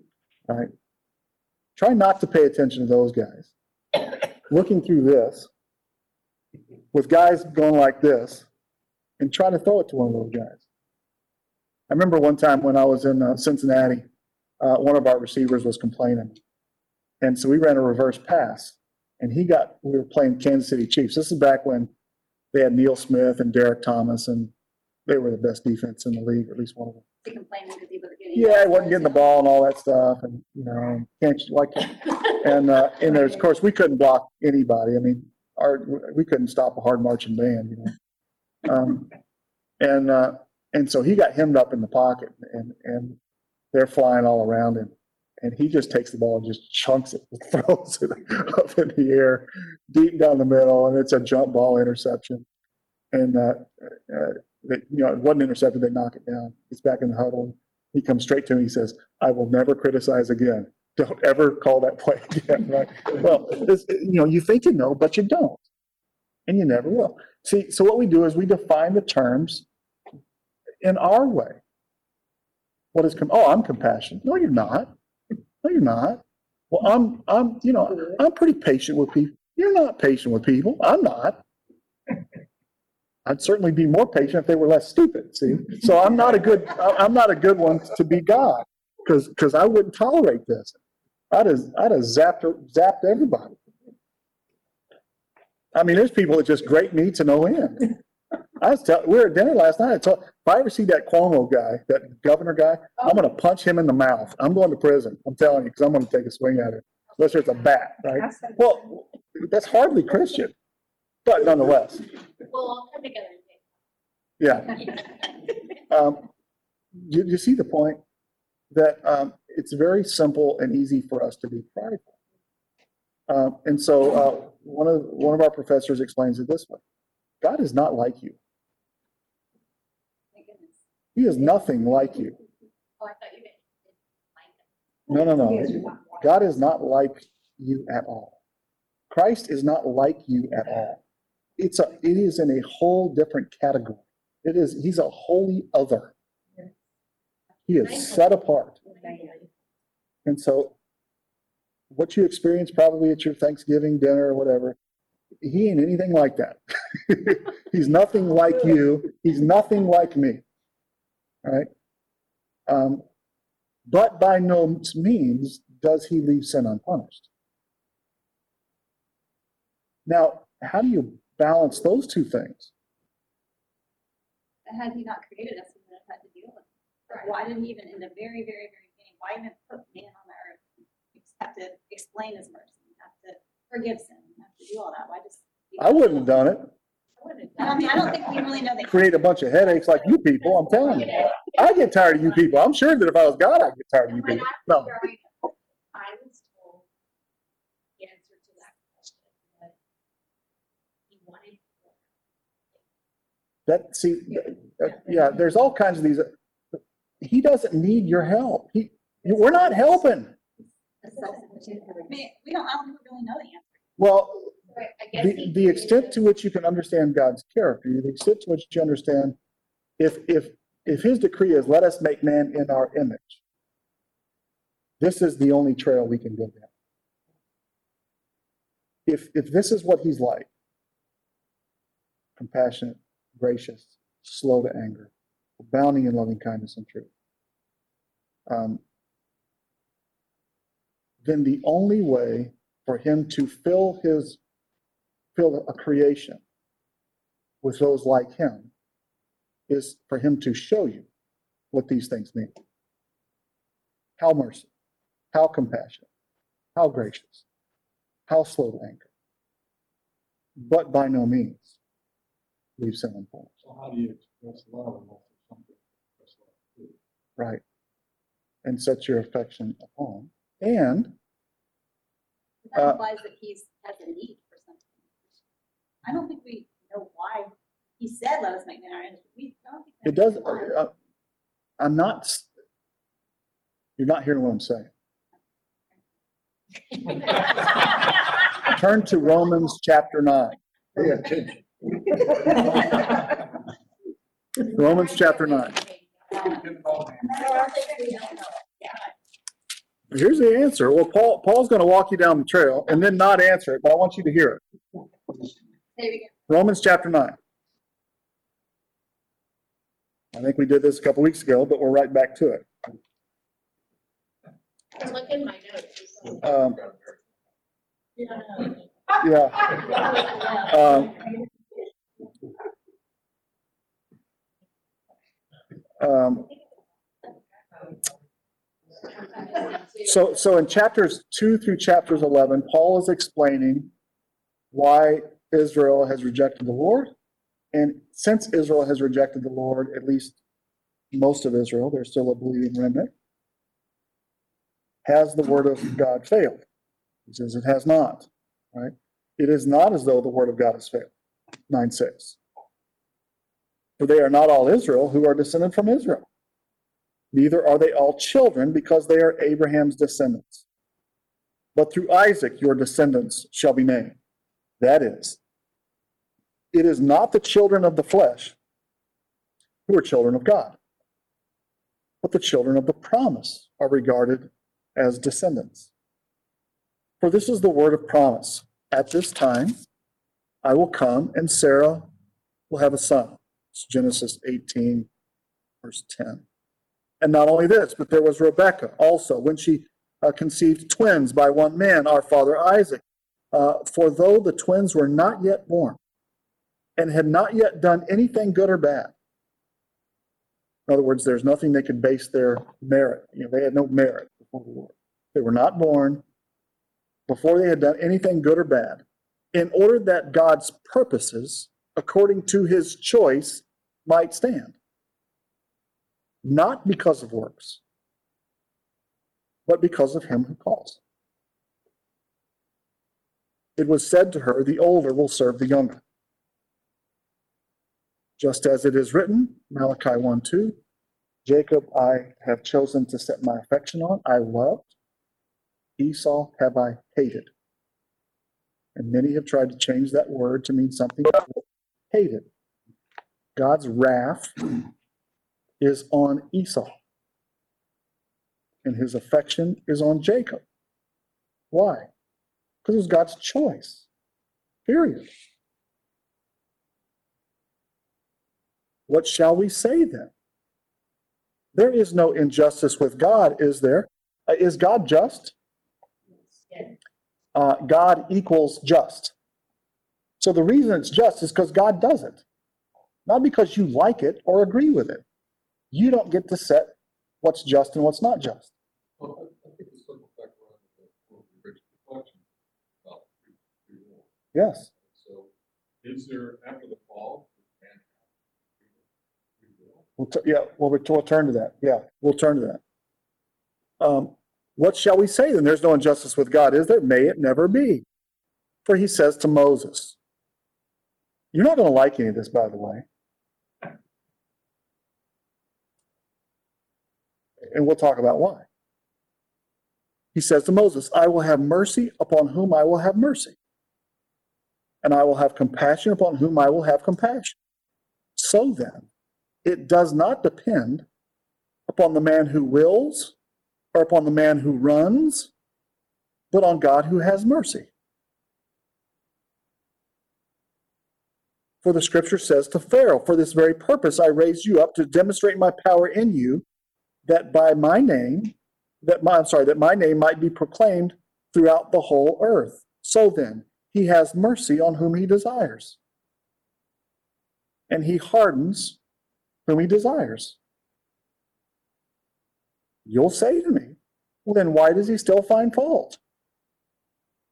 Right. Try not to pay attention to those guys. Looking through this with guys going like this and try to throw it to one of those guys. I remember one time when I was in uh, Cincinnati, uh, one of our receivers was complaining. And so we ran a reverse pass and he got, we were playing Kansas City Chiefs. This is back when they had Neil Smith and Derrick Thomas and they were the best defense in the league, at least one of them. He complaining because he wasn't getting. Yeah, he wasn't getting the ball and all that stuff and, you know, can't, you like, and, uh, and there's, of course, we couldn't block anybody. I mean, our, we couldn't stop a hard marching band, you know. Um, and, uh, and so he got hemmed up in the pocket and, and they're flying all around him. And he just takes the ball and just chunks it, throws it up in the air, deep down the middle, and it's a jump ball interception. And, uh, uh, you know, it wasn't intercepted, they knock it down. He's back in the huddle. He comes straight to me, he says, I will never criticize again. Don't ever call that play again, right? Well, you know, you think you know, but you don't. And you never will. See, so what we do is we define the terms in our way. What is, com- oh, I'm compassionate. No, you're not. No, you're not. Well, I'm, I'm, you know, I'm pretty patient with people. You're not patient with people. I'm not. I'd certainly be more patient if they were less stupid, see? So I'm not a good, I'm not a good one to be God, because, because I wouldn't tolerate this. I'd have, I'd have zapped, zapped everybody. I mean, there's people that just grate me to no end. I was telling, we were at dinner last night, I told, if I ever see that Cuomo guy, that governor guy, I'm gonna punch him in the mouth. I'm going to prison, I'm telling you, because I'm gonna take a swing at it, unless there's a bat, right? Well, that's hardly Christian, but nonetheless, We'll all come together and say. yeah. Um, you, you see the point that, um, it's very simple and easy for us to be prideful. Um, and so, uh, one of, one of our professors explains it this way. God is not like you. My goodness. He is nothing like you. Oh, I thought you meant. like No, no, no. God is not like you at all. Christ is not like you at all. It's a, it is in a whole different category. It is, he's a holy other. He is set apart. And so what you experience probably at your Thanksgiving dinner or whatever, he ain't anything like that. He's nothing like you. He's nothing like me. Right? Um, but by no means does he leave sin unpunished. Now, how do you balance those two things? Had he not created us, we wouldn't have had to deal with it. Like, Why did he even, in the very, very, very beginning, why even put man on the earth? You just have to explain his mercy, you have to forgive sin, you have to do all that, why just? I wouldn't have done it. I mean, I don't think we really know the. Create a bunch of headaches like you people, I'm telling you. I get tired of you people. I'm sure that if I was God, I'd get tired of you people. I No. I was told the answer to that question was he wanted. That, see, uh, yeah, there's all kinds of these. He doesn't need your help. He, we're not helping. I mean, we don't, I don't think we really know the answer. Well, Right, I guess the, he the extent to which you can understand God's character, the extent to which you understand, if, if, if his decree is, let us make man in our image, this is the only trail we can go down. If, if this is what he's like, compassionate, gracious, slow to anger, abounding in loving kindness and truth, um, then the only way for him to fill his fill a creation with those like him is for him to show you what these things mean. How merciful, how compassionate, how gracious, how slow to anger, but by no means leave sin unpunished. So how do you express love unless there's something to express love to? Right. And set your affection upon. And That Uh, implies that he's, has a need for something. I don't think we know why he said, let us make man in our image. We don't think. it does, know uh, I'm not, you're not hearing what I'm saying. Turn to Romans chapter nine. Romans chapter nine. Here's the answer. Well, Paul, Paul's going to walk you down the trail and then not answer it, but I want you to hear it. Again. Romans chapter nine. I think we did this a couple weeks ago, but we're right back to it. Look in my notes. Um, yeah. Um, um, So, so in chapters two through chapters 11, Paul is explaining why Israel has rejected the Lord. And since Israel has rejected the Lord, at least most of Israel, there's still a believing remnant, has the word of God failed? He says it has not, right? It is not as though the word of God has failed. 9 6. For they are not all Israel who are descended from Israel. Neither are they all children because they are Abraham's descendants. But through Isaac your descendants shall be named. That is, it is not the children of the flesh who are children of God, but the children of the promise are regarded as descendants. For this is the word of promise. At this time, I will come and Sarah will have a son. It's Genesis 18, verse 10. And not only this, but there was Rebekah also, when she uh, conceived twins by one man, our father Isaac. Uh, for though the twins were not yet born and had not yet done anything good or bad, in other words, there's nothing they could base their merit. You know, they had no merit before the Lord. They were not born before they had done anything good or bad. In order that God's purposes, according to his choice, might stand. Not because of works, but because of him who calls. It was said to her, The older will serve the younger. Just as it is written, Malachi 1 2, Jacob I have chosen to set my affection on, I loved, Esau have I hated. And many have tried to change that word to mean something hated. God's wrath is on Esau, and his affection is on Jacob. Why? Because it was God's choice. Period. What shall we say then? There is no injustice with God, is there? Uh, Is God just? Uh, God equals just. So the reason it's just is because God does it, not because you like it or agree with it. You don't get to set what's just and what's not just. Well, I, I think the circle back around to the, what the original question about free, free will. Yes. So is there, after the fall, man will? We'll yeah, well, we'll, we'll turn to that. Yeah, we'll turn to that. Um, what shall we say then? There's no injustice with God, is there? May it never be. For he says to Moses, You're not going to like any of this, by the way. And we'll talk about why. He says to Moses, I will have mercy upon whom I will have mercy, and I will have compassion upon whom I will have compassion. So then, it does not depend upon the man who wills or upon the man who runs, but on God who has mercy. For the scripture says to Pharaoh, For this very purpose I raised you up to demonstrate my power in you, that by my name, that my, I'm sorry, that my name might be proclaimed throughout the whole earth. So then, he has mercy on whom he desires, and he hardens whom he desires. You'll say to me, well, then why does he still find fault?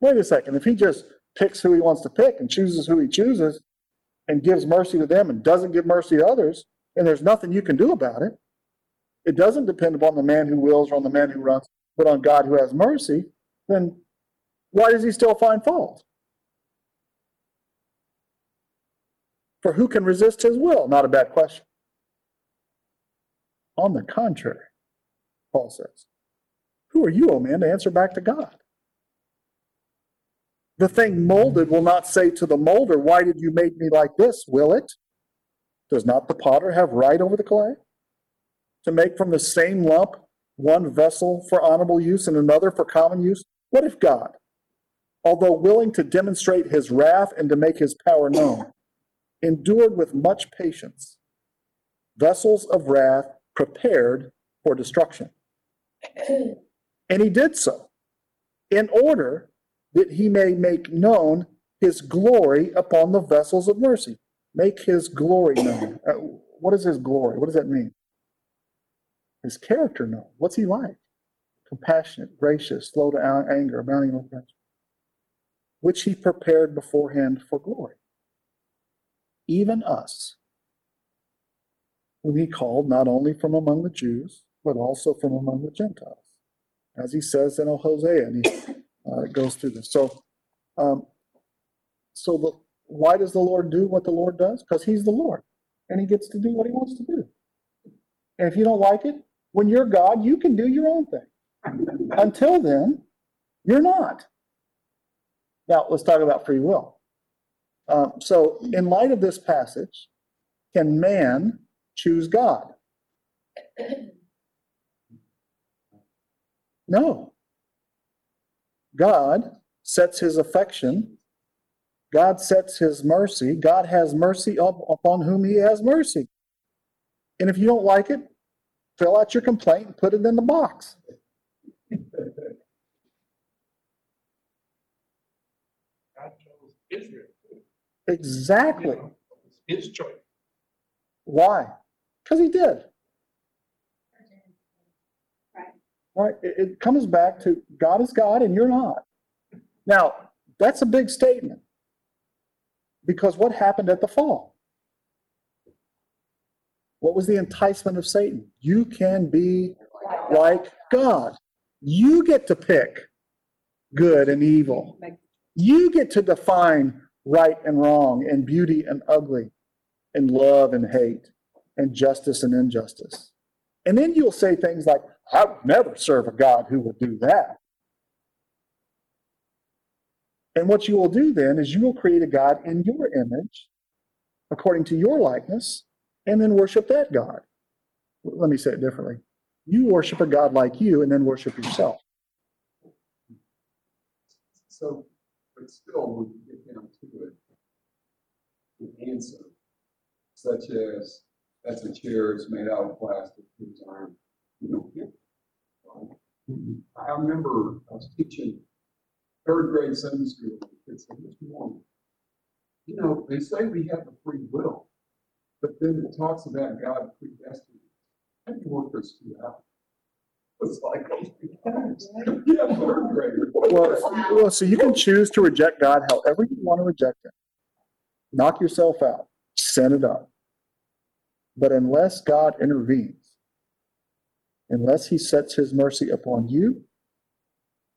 Wait a second. If he just picks who he wants to pick and chooses who he chooses and gives mercy to them and doesn't give mercy to others, and there's nothing you can do about it, it doesn't depend upon the man who wills or on the man who runs, but on God who has mercy, then why does he still find fault? For who can resist his will? Not a bad question. On the contrary, Paul says, Who are you, O man, to answer back to God? The thing molded will not say to the molder, Why did you make me like this? Will it? Does not the potter have right over the clay? To make from the same lump one vessel for honorable use and another for common use? What if God, although willing to demonstrate his wrath and to make his power known, endured with much patience vessels of wrath prepared for destruction? And he did so in order that he may make known his glory upon the vessels of mercy. Make his glory known. Uh, what is his glory? What does that mean? His character known. What's he like? Compassionate, gracious, slow to anger, abounding in compassion, which he prepared beforehand for glory. Even us, whom he called not only from among the Jews, but also from among the Gentiles as he says in Hosea, and he uh, goes through this. So, um, so the, why does the Lord do what the Lord does? Because he's the Lord, and he gets to do what he wants to do. And if you don't like it, when you're God, you can do your own thing. Until then, you're not. Now, let's talk about free will. Um, so, in light of this passage, can man choose God? No. God sets his affection, God sets his mercy, God has mercy up upon whom he has mercy. And if you don't like it, fill out your complaint and put it in the box. God chose Israel. Too, Exactly. you know, it was His choice. Why? Because he did. Right. Right? It, it comes back to God is God and you're not. Now, that's a big statement. Because what happened at the fall? What was the enticement of Satan? You can be like God. You get to pick good and evil. You get to define right and wrong and beauty and ugly and love and hate and justice and injustice. And then you'll say things like, I would never serve a God who would do that. And what you will do then is you will create a God in your image, according to your likeness, and then worship that God. Let me say it differently. You worship a God like you and then worship yourself. So, but still, when you get down to it, the answer, such as, that's a chair, it's made out of plastic, it's iron, you get it. right? Mm-hmm. I remember I was teaching third grade Sunday school, and the kids said, Mr. Mormon, you know, they say we have a free will, but then it talks about God predestining. How do you work this out? It's like, oh, yeah, third grader. Well, well, so you can choose to reject God however you want to reject Him. Knock yourself out, send it up. But unless God intervenes, unless He sets His mercy upon you,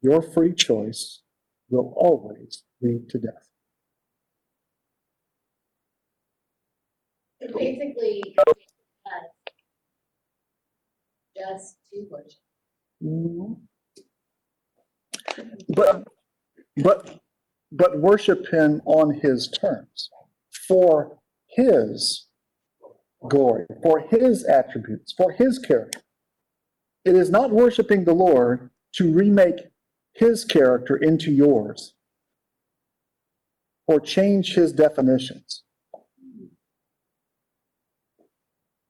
your free choice will always lead to death. So basically, uh, just to worship. But, but, but worship Him on His terms, for His glory, for His attributes, for His character. It is not worshiping the Lord to remake His character into yours or change His definitions.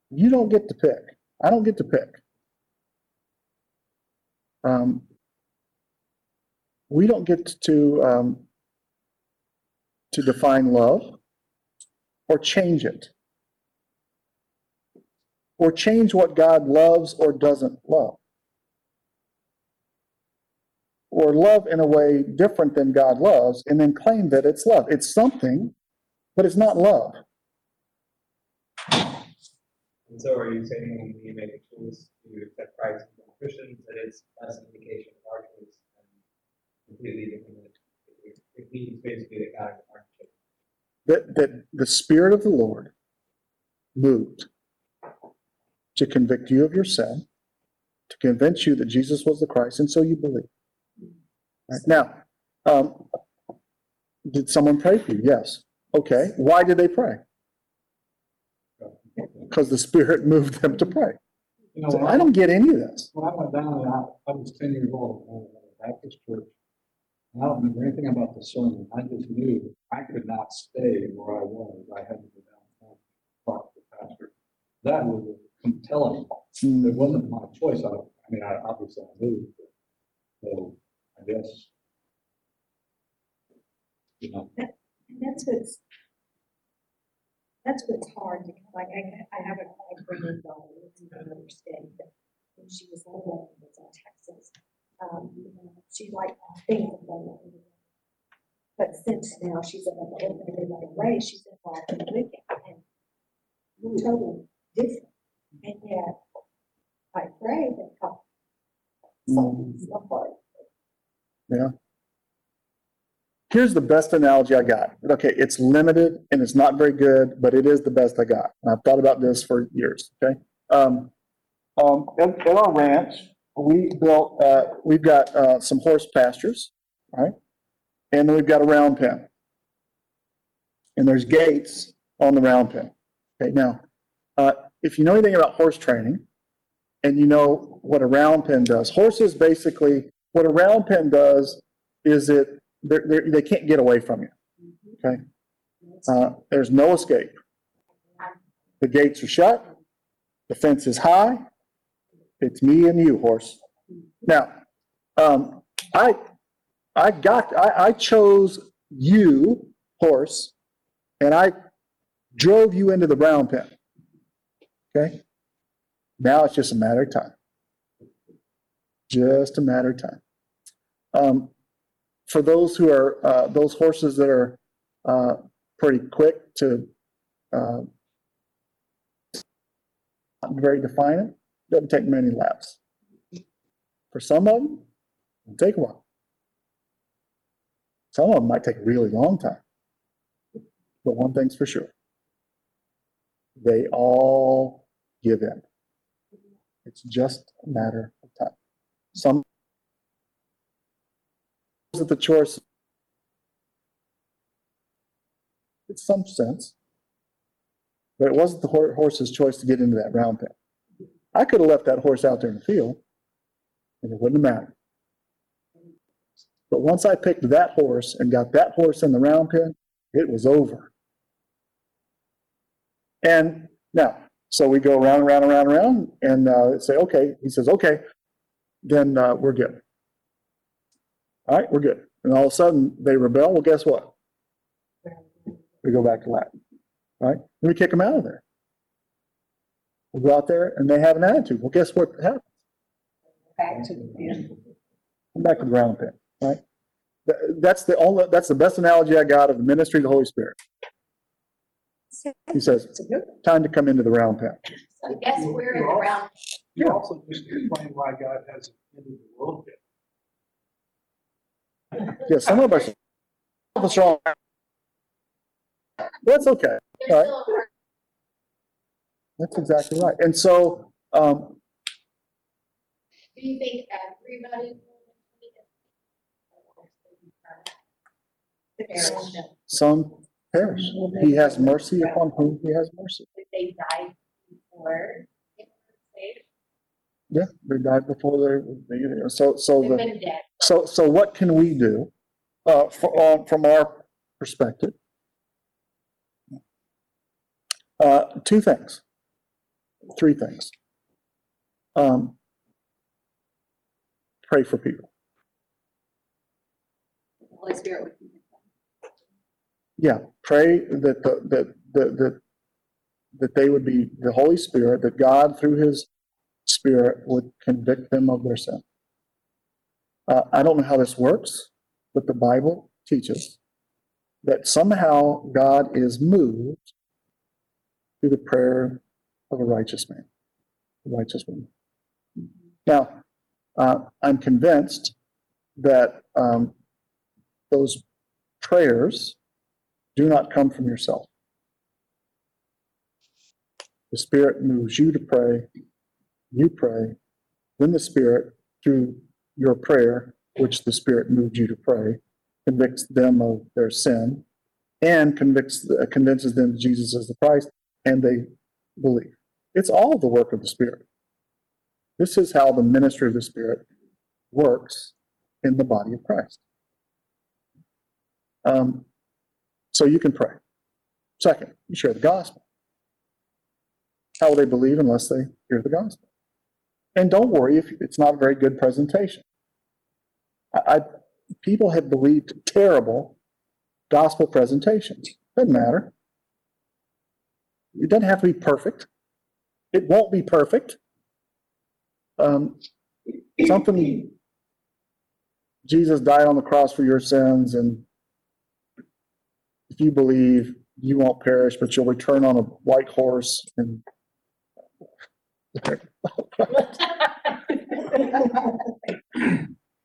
You don't get to pick. I don't get to pick. Um, we don't get to um, to define love or change it or change what God loves or doesn't love or love in a way different than God loves and then claim that it's love. It's something, but it's not love. And so are you saying we make a choice to accept Christ Christian, that it's indication of choice and completely different? It means basically that God is our choice. that, that the Spirit of the Lord moved to convict you of your sin, to convince you that Jesus was the Christ, and so you believe. Right? Now, um, did someone pray for you? Yes. Okay. Why did they pray? Because the Spirit moved them to pray. You know, So I I, don't get any of this. when I went down there, I, I was ten years old, I was at a Baptist church. And I don't remember anything about the sermon, I just knew I could not stay where I was, I had to go down and talk to the pastor. That was a compelling, it wasn't my choice, I, I mean, I obviously I moved. but- So, I guess. You know, And that's what's, that's what's hard, to like, I, I have a for an daughter, lives in another state, but when she was little, and was in Texas, um, she liked things that they. But since now she's in another, another way, she's involved in Wicca, and we're totally different, and yet, I pray that God, something's apart. Here's the best analogy I got. Okay, it's limited and it's not very good, but it is the best I got. And I've thought about this for years, okay? Um, um, at, at our ranch, we built, uh, we've got, uh, some horse pastures, right? And then we've got a round pen. And there's gates on the round pen. Okay, now, uh, if you know anything about horse training and you know what a round pen does, horses basically, what a round pen does is it they're, they're, they can't get away from you. Okay? Uh, there's no escape. The gates are shut. The fence is high. It's me and you, horse. Now, um, I, I got, I, I chose you, horse, and I drove you into the round pen. Okay? Now it's just a matter of time. Just a matter of time. Um, for those who are, uh, those horses that are, uh, pretty quick to, uh, very defiant, doesn't take many laps. For some of them, it'll take a while. Some of them might take a really long time. But one thing's for sure. They all give in. It's just a matter of time. Some at the choice in some sense. But it wasn't the horse's choice to get into that round pen. I could have left that horse out there in the field, and it wouldn't have mattered. But once I picked that horse and got that horse in the round pen, it was over. And now, so we go around, and around, around, around, and uh, say, okay. He says, okay, then uh, we're good. All right, we're good. And all of a sudden, they rebel. Well, guess what? We go back to Latin. All right? Then we kick them out of there. We go out there and they have an attitude. Well, guess what happens? Back to the pen. Come back to the round pen, right? That's the only, that's the best analogy I got of the ministry of the Holy Spirit. He says, It's a good one. time to come into the round pen. So I guess we're in the round, You also just explain why God hasn't ended the world yet. Yeah, some of us, some of us are all. That's okay. there's All right. That's exactly right. And so, um, Do you think everybody? some perish. He has mercy upon whom he has mercy. If they died before they were saved, Yeah, they died before they, they- so, so they've the. been dead. So, so what can we do, uh, fro- uh, from our perspective? Uh, two things, three things. Um, pray for people. Holy Spirit would convict. Yeah, pray that, the that, that, that, that they would be, the Holy Spirit, that God through his Spirit would convict them of their sin. Uh, I don't know how this works, but the Bible teaches that somehow God is moved through the prayer of a righteous man, a righteous woman. Now, uh, I'm convinced that um, those prayers do not come from yourself. The Spirit moves you to pray, you pray, then the Spirit, through your prayer, which the Spirit moved you to pray, convicts them of their sin and convicts, uh, convinces them that Jesus is the Christ, and they believe. It's all the work of the Spirit. This is how the ministry of the Spirit works in the body of Christ. Um, so you can pray. Second, you share the gospel. How will they believe unless they hear the gospel? And don't worry if it's not a very good presentation. I, I people have believed terrible gospel presentations. Doesn't matter. It doesn't have to be perfect. It won't be perfect. Um, something Jesus died on the cross for your sins, and if you believe, you won't perish, but you'll return on a white horse and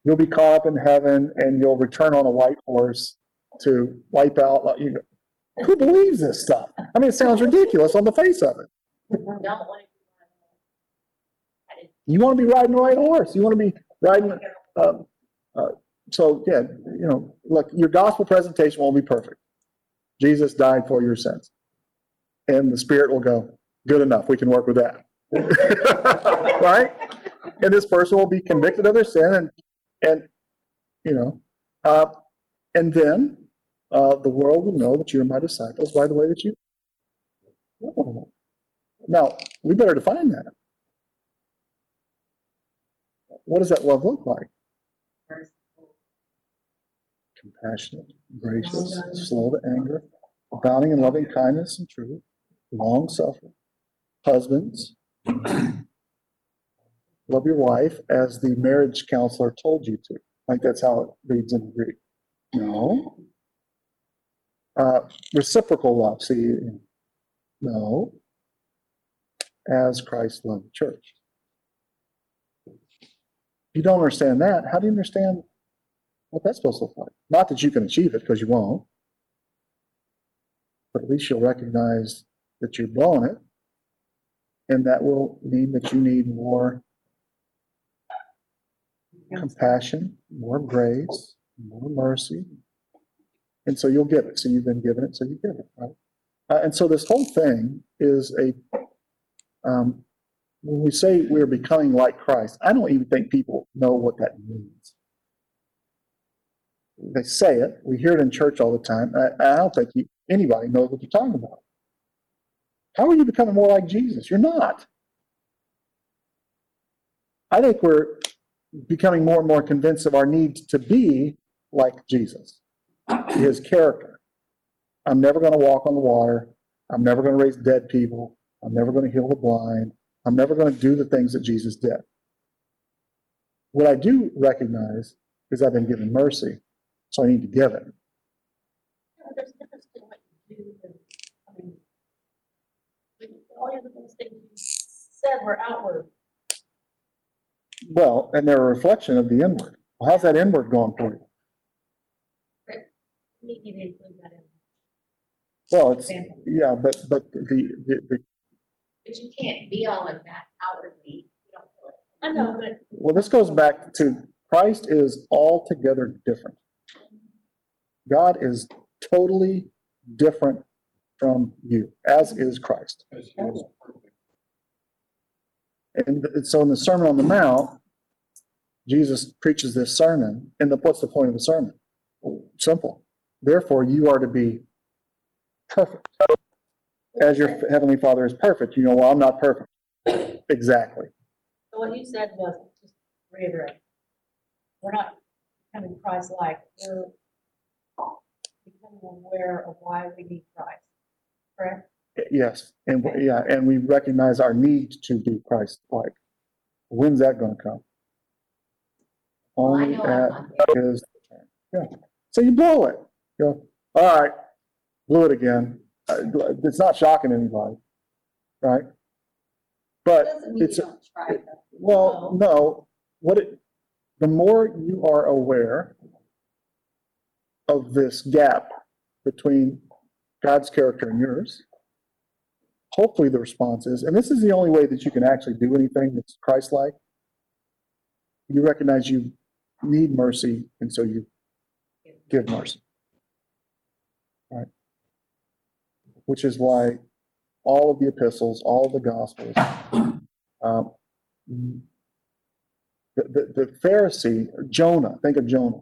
you'll be caught up in heaven and you'll return on a white horse to wipe out like you who believes this stuff? I mean it sounds ridiculous on the face of it. You want to be riding the right horse. You want to be riding uh, uh, so yeah you know look your gospel presentation won't be perfect. Jesus died for your sins. And the spirit will go good enough. We can work with that right and this person will be convicted of their sin and and you know uh, and then Uh, the world will know that you are my disciples by the way that you. Now, we better define that. What does that love look like? Compassionate, gracious, slow to anger, abounding in loving kindness and truth, long suffering. Husbands, love your wife as the marriage counselor told you to. Think that's how it reads in Greek. No. Uh, reciprocal love, see, no. As Christ loved the church. If you don't understand that, how do you understand what that's supposed to look like? Not that you can achieve it, because you won't. But at least you'll recognize that you're blowing it. And that will mean that you need more compassion, more grace, more mercy. And so you'll give it. So you've been given it, so you give it, right? Uh, and so this whole thing is a, um, when we say we're becoming like Christ, I don't even think people know what that means. They say it, we hear it in church all the time. I, I don't think you, anybody knows what you're talking about. How are you becoming more like Jesus? You're not. I think we're becoming more and more convinced of our need to be like Jesus, his character. I'm never going to walk on the water. I'm never going to raise dead people. I'm never going to heal the blind. I'm never going to do the things that Jesus did. What I do recognize is I've been given mercy, so I need to give it. There's a difference between what you do and, I mean, other things you said were outward. Well, and they're a reflection of the inward. Well, how's that inward going for you? You need to include that in. Well, it's, Example. yeah, but, but the, the, the, But you can't be all of that outwardly. You don't feel it. I know, but well, this goes back to Christ is altogether different. God is totally different from you, as is Christ. Because he was perfect. And so in the Sermon on the Mount, Jesus preaches this sermon, and the, what's the point of the sermon? Simple. Therefore, you are to be perfect. As your heavenly Father is perfect. You know, well, I'm not perfect. Exactly. so what you said was, just reiterate, we're not becoming Christ-like, we're becoming aware of why we need Christ, correct? Yes, and, w- yeah, and we recognize our need to be Christ-like. When's that gonna come? Well, I Only know I'm at not his, yeah, so you blow it. You go, all right, blew it again. Uh, It's not shocking anybody, right? But Doesn't mean it's, you don't try though. well, no, what it, the more you are aware of this gap between God's character and yours, hopefully the response is, and this is the only way that you can actually do anything that's Christ-like. You recognize you need mercy, and so you give mercy. Right? Which is why all of the epistles, all the gospels, um, the, the, the Pharisee, Jonah, think of Jonah.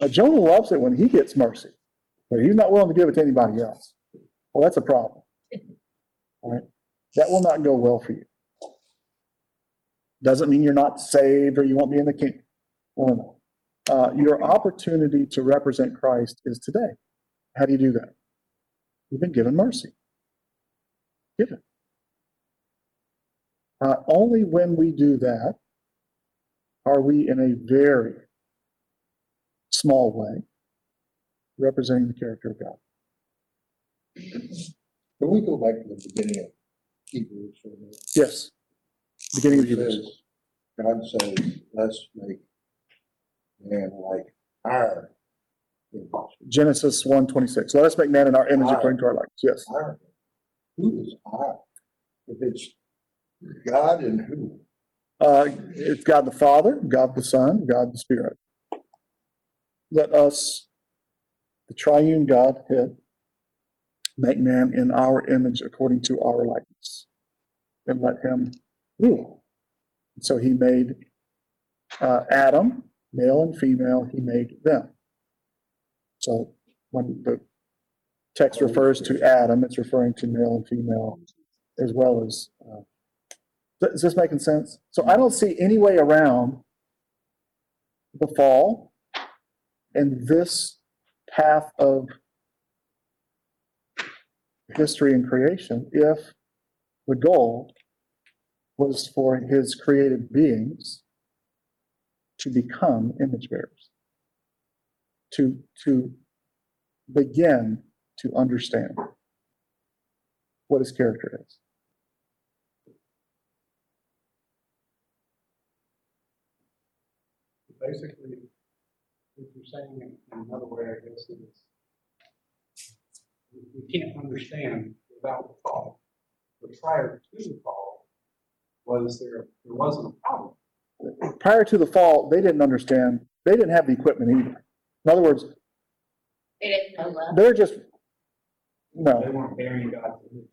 Now, Jonah loves it when he gets mercy, but he's not willing to give it to anybody else. Well, that's a problem. Right? That will not go well for you. Doesn't mean you're not saved or you won't be in the kingdom. Uh, your opportunity to represent Christ is today. How do you do that? You've been given mercy. Given. Uh, only when we do that are we in a very small way representing the character of God. Can we go back to the beginning of Hebrews for a minute? Yes. Beginning of Hebrews. God says, let's make man like our image. Genesis one twenty-six. Let us make man in our image according to our likeness. Yes. Our. Who is our? If it's God and who? Uh, it's God the Father, God the Son, God the Spirit. Let us, the triune Godhead, make man in our image according to our likeness. And let him rule. So he made uh, Adam, male and female, he made them. So when the text refers to Adam, it's referring to male and female as well as, uh, is this making sense? So I don't see any way around the fall and this path of history and creation if the goal was for his created beings to become image bearers, to, to begin to understand what his character is. Basically, what you're saying in in another way, I guess, is we we can't understand without the fall. But prior to the fall, was there, there wasn't a problem. Prior to the fall, they didn't understand, they didn't have the equipment either. In other words, They didn't know that. they're just, no. They weren't bearing God's image.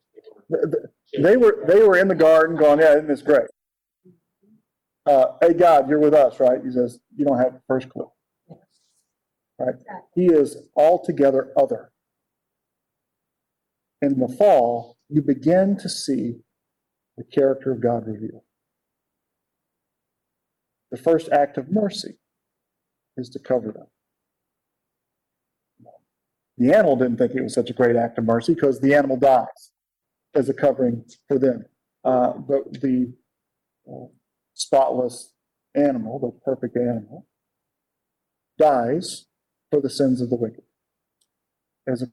They were Th- th- They were, they were in the garden going, yeah, isn't this great? Uh, hey, God, you're with us, right? He says, you don't have the first clue. Right? He is altogether other. In the fall, you begin to see the character of God revealed. The first act of mercy is to cover them. The animal didn't think it was such a great act of mercy because the animal dies as a covering for them. Uh, but the uh, spotless animal, the perfect animal, dies for the sins of the wicked. As a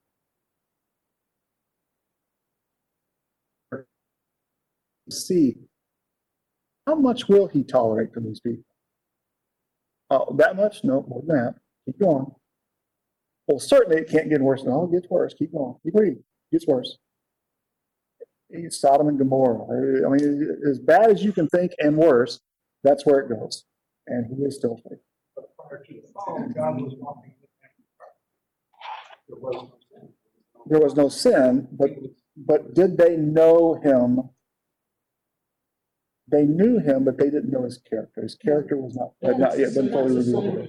see how much will he tolerate from these people? Oh, that much? No, more than that. Keep going. Well, certainly it can't get worse. No, it gets worse. Keep going. Keep reading. It gets worse. It's Sodom and Gomorrah. I mean, as bad as you can think and worse, that's where it goes. And he is still faithful. But prior to the fall, God was. There was no sin. But, but did they know him? They knew him, but they didn't know his character. His character was not, had not yet been fully revealed.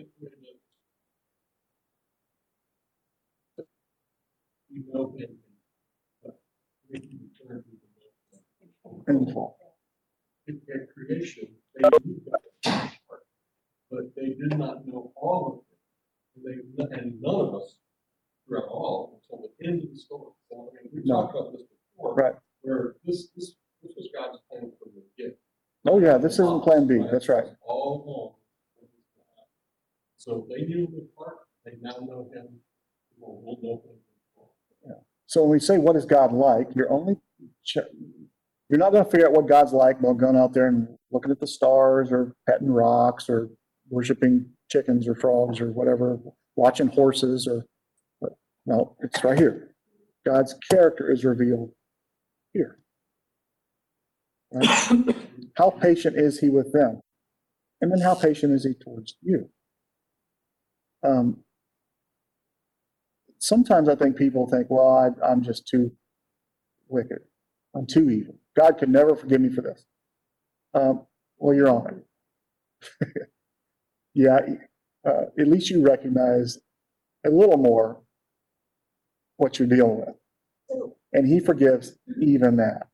The fall. at creation, they knew that but they did not know all of it. And They, and none of us throughout all until the end of the story. So, I mean, we No. talked about this before. Right. Where this, this, this was God's plan from the beginning. Oh, yeah, this isn't Plan B. That's right. All along. So they knew the part, they now know him, we'll, we'll know him. So when we say, what is God like? You're only, ch- you're not gonna figure out what God's like by going out there and looking at the stars or petting rocks or worshiping chickens or frogs or whatever, watching horses or, no, it's right here. God's character is revealed here. Right? How patient is he with them? And then how patient is he towards you? Um, sometimes I think people think, well, I, I'm just too wicked. I'm too evil. God could never forgive me for this. Um, well, you're on yeah, uh, at least you recognize a little more what you're dealing with. And he forgives even that.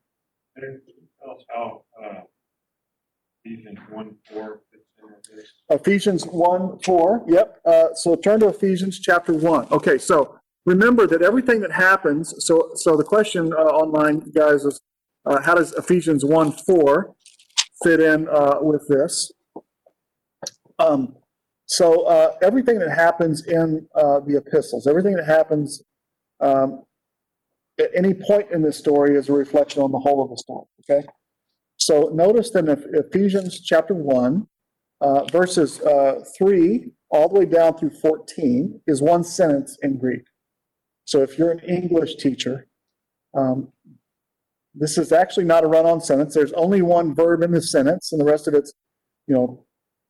Ephesians one, four fits in this? Ephesians 1 4. Yep. Uh, so turn to Ephesians chapter 1. Okay, so remember that everything that happens, so so the question uh, online, guys, is uh, how does Ephesians 1 4 fit in uh, with this? Um, so uh, everything that happens in uh, the epistles, everything that happens um, at any point in this story is a reflection on the whole of the story. Okay. So notice in Ephesians chapter 1, uh, verses uh, 3 all the way down through 14 is one sentence in Greek. So if you're an English teacher, um, this is actually not a run-on sentence. There's only one verb in the sentence, and the rest of it's, you know,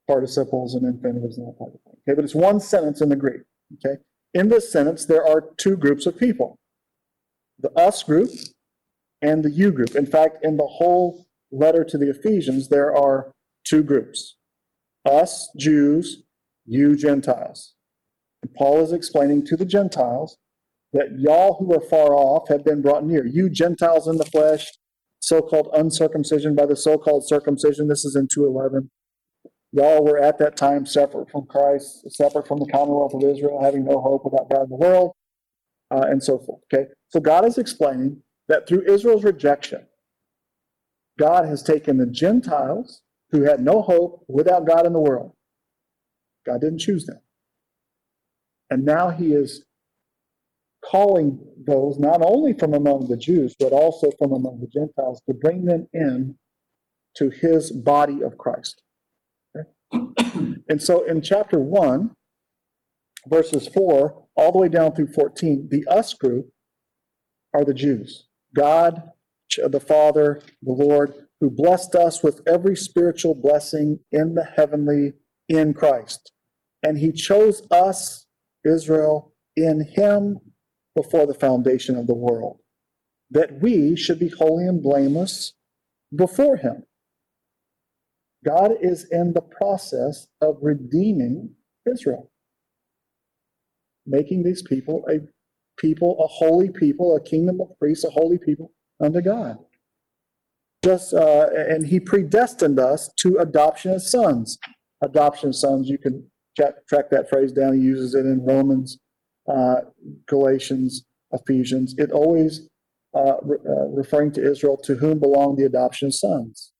participles and infinitives and that type of thing. Okay, but it's one sentence in the Greek. Okay, in this sentence there are two groups of people: the us group and the you group. In fact, in the whole letter to the Ephesians, there are two groups us Jews, you Gentiles. And Paul is explaining to the Gentiles that y'all who are far off have been brought near. You Gentiles in the flesh, so-called uncircumcision by the so-called circumcision. This is in 211. Y'all were at that time separate from Christ, separate from the commonwealth of Israel, having no hope without God in the world, uh, and so forth. Okay. So God is explaining that through Israel's rejection, God has taken the Gentiles who had no hope without God in the world. God didn't choose them. And now he is calling those not only from among the Jews, but also from among the Gentiles to bring them in to his body of Christ. And so in chapter 1, verses 4 all the way down through 14, the us group are the Jews. God, the Father, the Lord, who blessed us with every spiritual blessing in the heavenly in Christ. And he chose us, Israel, in him before the foundation of the world, that we should be holy and blameless before him. God is in the process of redeeming Israel, making these people a people, a holy people, a kingdom of priests, a holy people unto God. Just uh, and He predestined us to adoption as sons. Adoption as sons. You can track, track that phrase down. He uses it in Romans, uh, Galatians, Ephesians. It always uh, re- uh, referring to Israel, to whom belong the adoption of sons.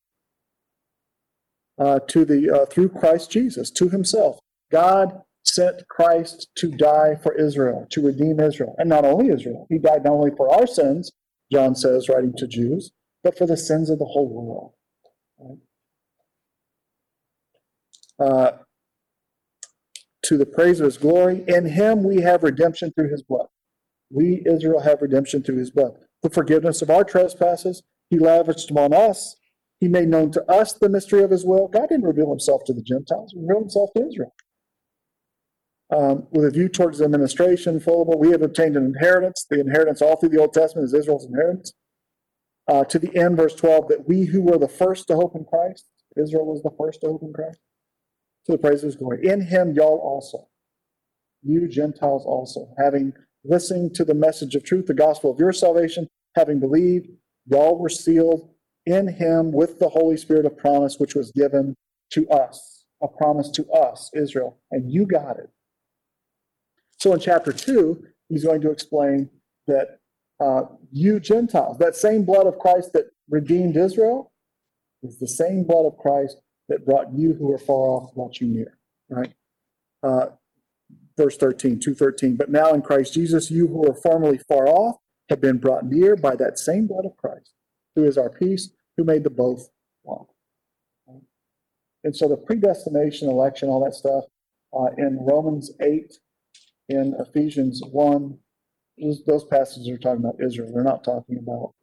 Uh, to the uh, through Christ Jesus, to Himself. God sent Christ to die for Israel, to redeem Israel, and not only Israel. He died not only for our sins, John says, writing to Jews, but for the sins of the whole world. Uh, to the praise of his glory. In him we have redemption through his blood. We, Israel, have redemption through his blood. The forgiveness of our trespasses, he lavished upon us. He made known to us the mystery of his will. God didn't reveal himself to the Gentiles, he revealed himself to Israel. Um, with a view towards the administration, full of we have obtained an inheritance. The inheritance all through the Old Testament is Israel's inheritance. Uh, to the end, verse 12, that we who were the first to hope in Christ, Israel was the first to hope in Christ, to the praise of his glory. In him, y'all also, you Gentiles also, having listened to the message of truth, the gospel of your salvation, having believed, y'all were sealed in him with the Holy Spirit of promise, which was given to us, a promise to us, Israel, and you got it. So in chapter two, he's going to explain that uh, you Gentiles, that same blood of Christ that redeemed Israel, is the same blood of Christ that brought you who are far off, brought you near. Right? Uh, verse 13, 213. But now in Christ Jesus, you who were formerly far off have been brought near by that same blood of Christ, who is our peace, who made the both one. And so the predestination, election, all that stuff, uh, in Romans 8, in Ephesians 1, those, those passages are talking about Israel. They're not talking about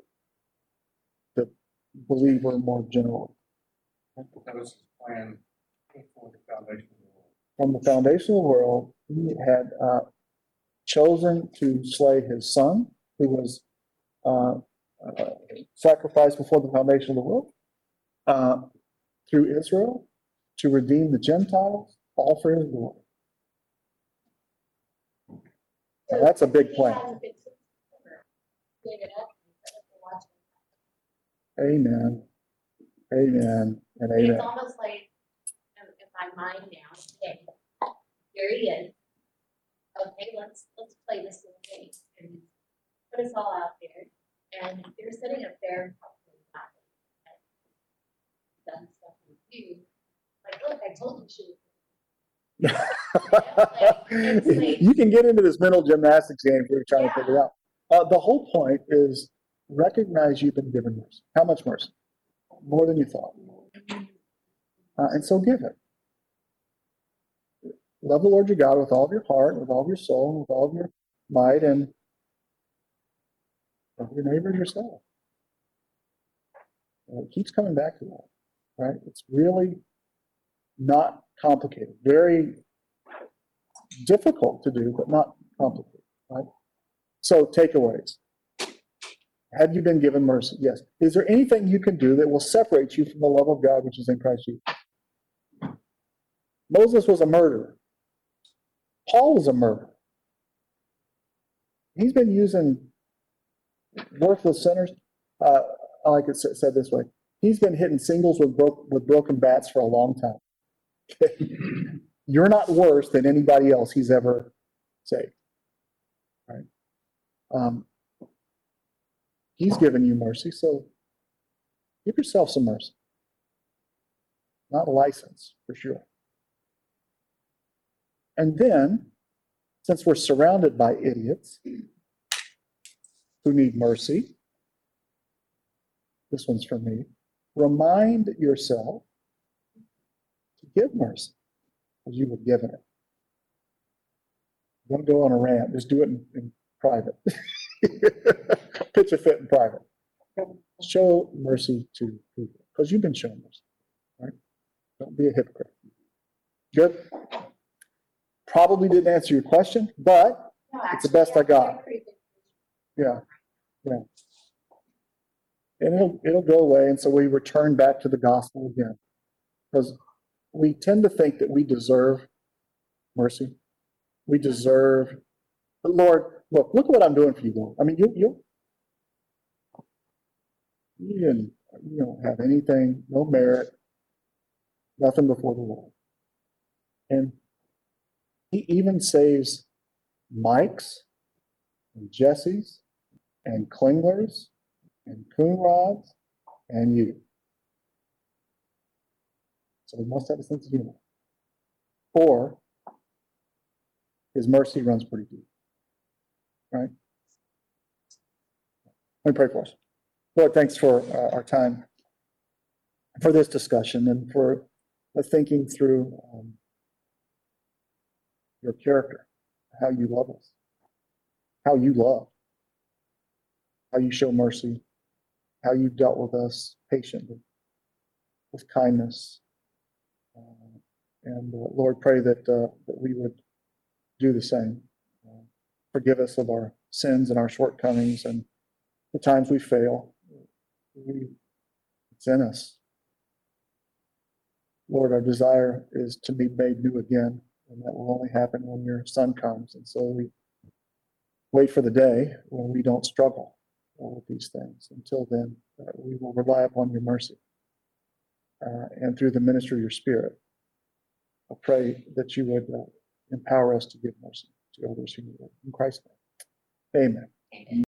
the believer more generally. That was his plan before the foundation of the world. From the foundation of the world, he had uh, chosen to slay his son, who was uh, uh, sacrificed before the foundation of the world, uh, through Israel, to redeem the Gentiles, all for his glory. Now, that's a big plan. Amen. Amen and amen. It's almost like, in my mind now, okay, here he is. Okay, let's, let's play this little game and put us all out there. And you're sitting up there. Done stuff with you. Like, look, I told you she You can get into this mental gymnastics game if you're trying to figure it out. Uh, the whole point is recognize you've been given mercy. How much mercy? More than you thought. Uh, and so give it. Love the Lord your God with all of your heart, with all of your soul, and with all of your might, and love your neighbor yourself. And it keeps coming back to that, right? It's really not complicated. Very difficult to do, but not complicated, right? So takeaways. Have you been given mercy? Yes. Is there anything you can do that will separate you from the love of God which is in Christ Jesus? Moses was a murderer. Paul was a murderer. he's been using worthless sinners. Uh, I like it said this way. He's been hitting singles with broke, with broken bats for a long time. You're not worse than anybody else he's ever saved. Right? Um, he's given you mercy, so give yourself some mercy. Not a license, for sure. And then, since we're surrounded by idiots who need mercy, this one's for me. Remind yourself to give mercy as you were given it. Don't go on a rant, just do it in, in private. Pitch a fit in private. Show mercy to people, because you've been shown mercy, right? Don't be a hypocrite. Good? Probably didn't answer your question, but No, It's the actually, best I got. Yeah, yeah. And it'll, it'll go away, and so we return back to the gospel again. Because we tend to think that we deserve mercy. We deserve, but Lord, look, look what I'm doing for you, Lord. I mean, you, you, you didn't, you don't have anything, no merit, nothing before the Lord. And he even saves Mike's and Jesse's and Klingler's and Coonrod's and you. So he must have a sense of humor. Or his mercy runs pretty deep. Right? Let me pray for us. Lord, thanks for uh, our time, for this discussion, and for thinking through um, your character, how you love us, how you love, how you show mercy, how you dealt with us patiently, with kindness. Uh, And uh, Lord, pray that, uh, that we would do the same. Uh, Forgive us of our sins and our shortcomings and the times we fail. We, it's in us. Lord, our desire is to be made new again, and that will only happen when your son comes. And so we wait for the day when we don't struggle with these things. Until then, uh, we will rely upon your mercy uh, and through the ministry of your spirit. I pray that you would uh, empower us to give mercy to others who need it. In Christ's name, amen.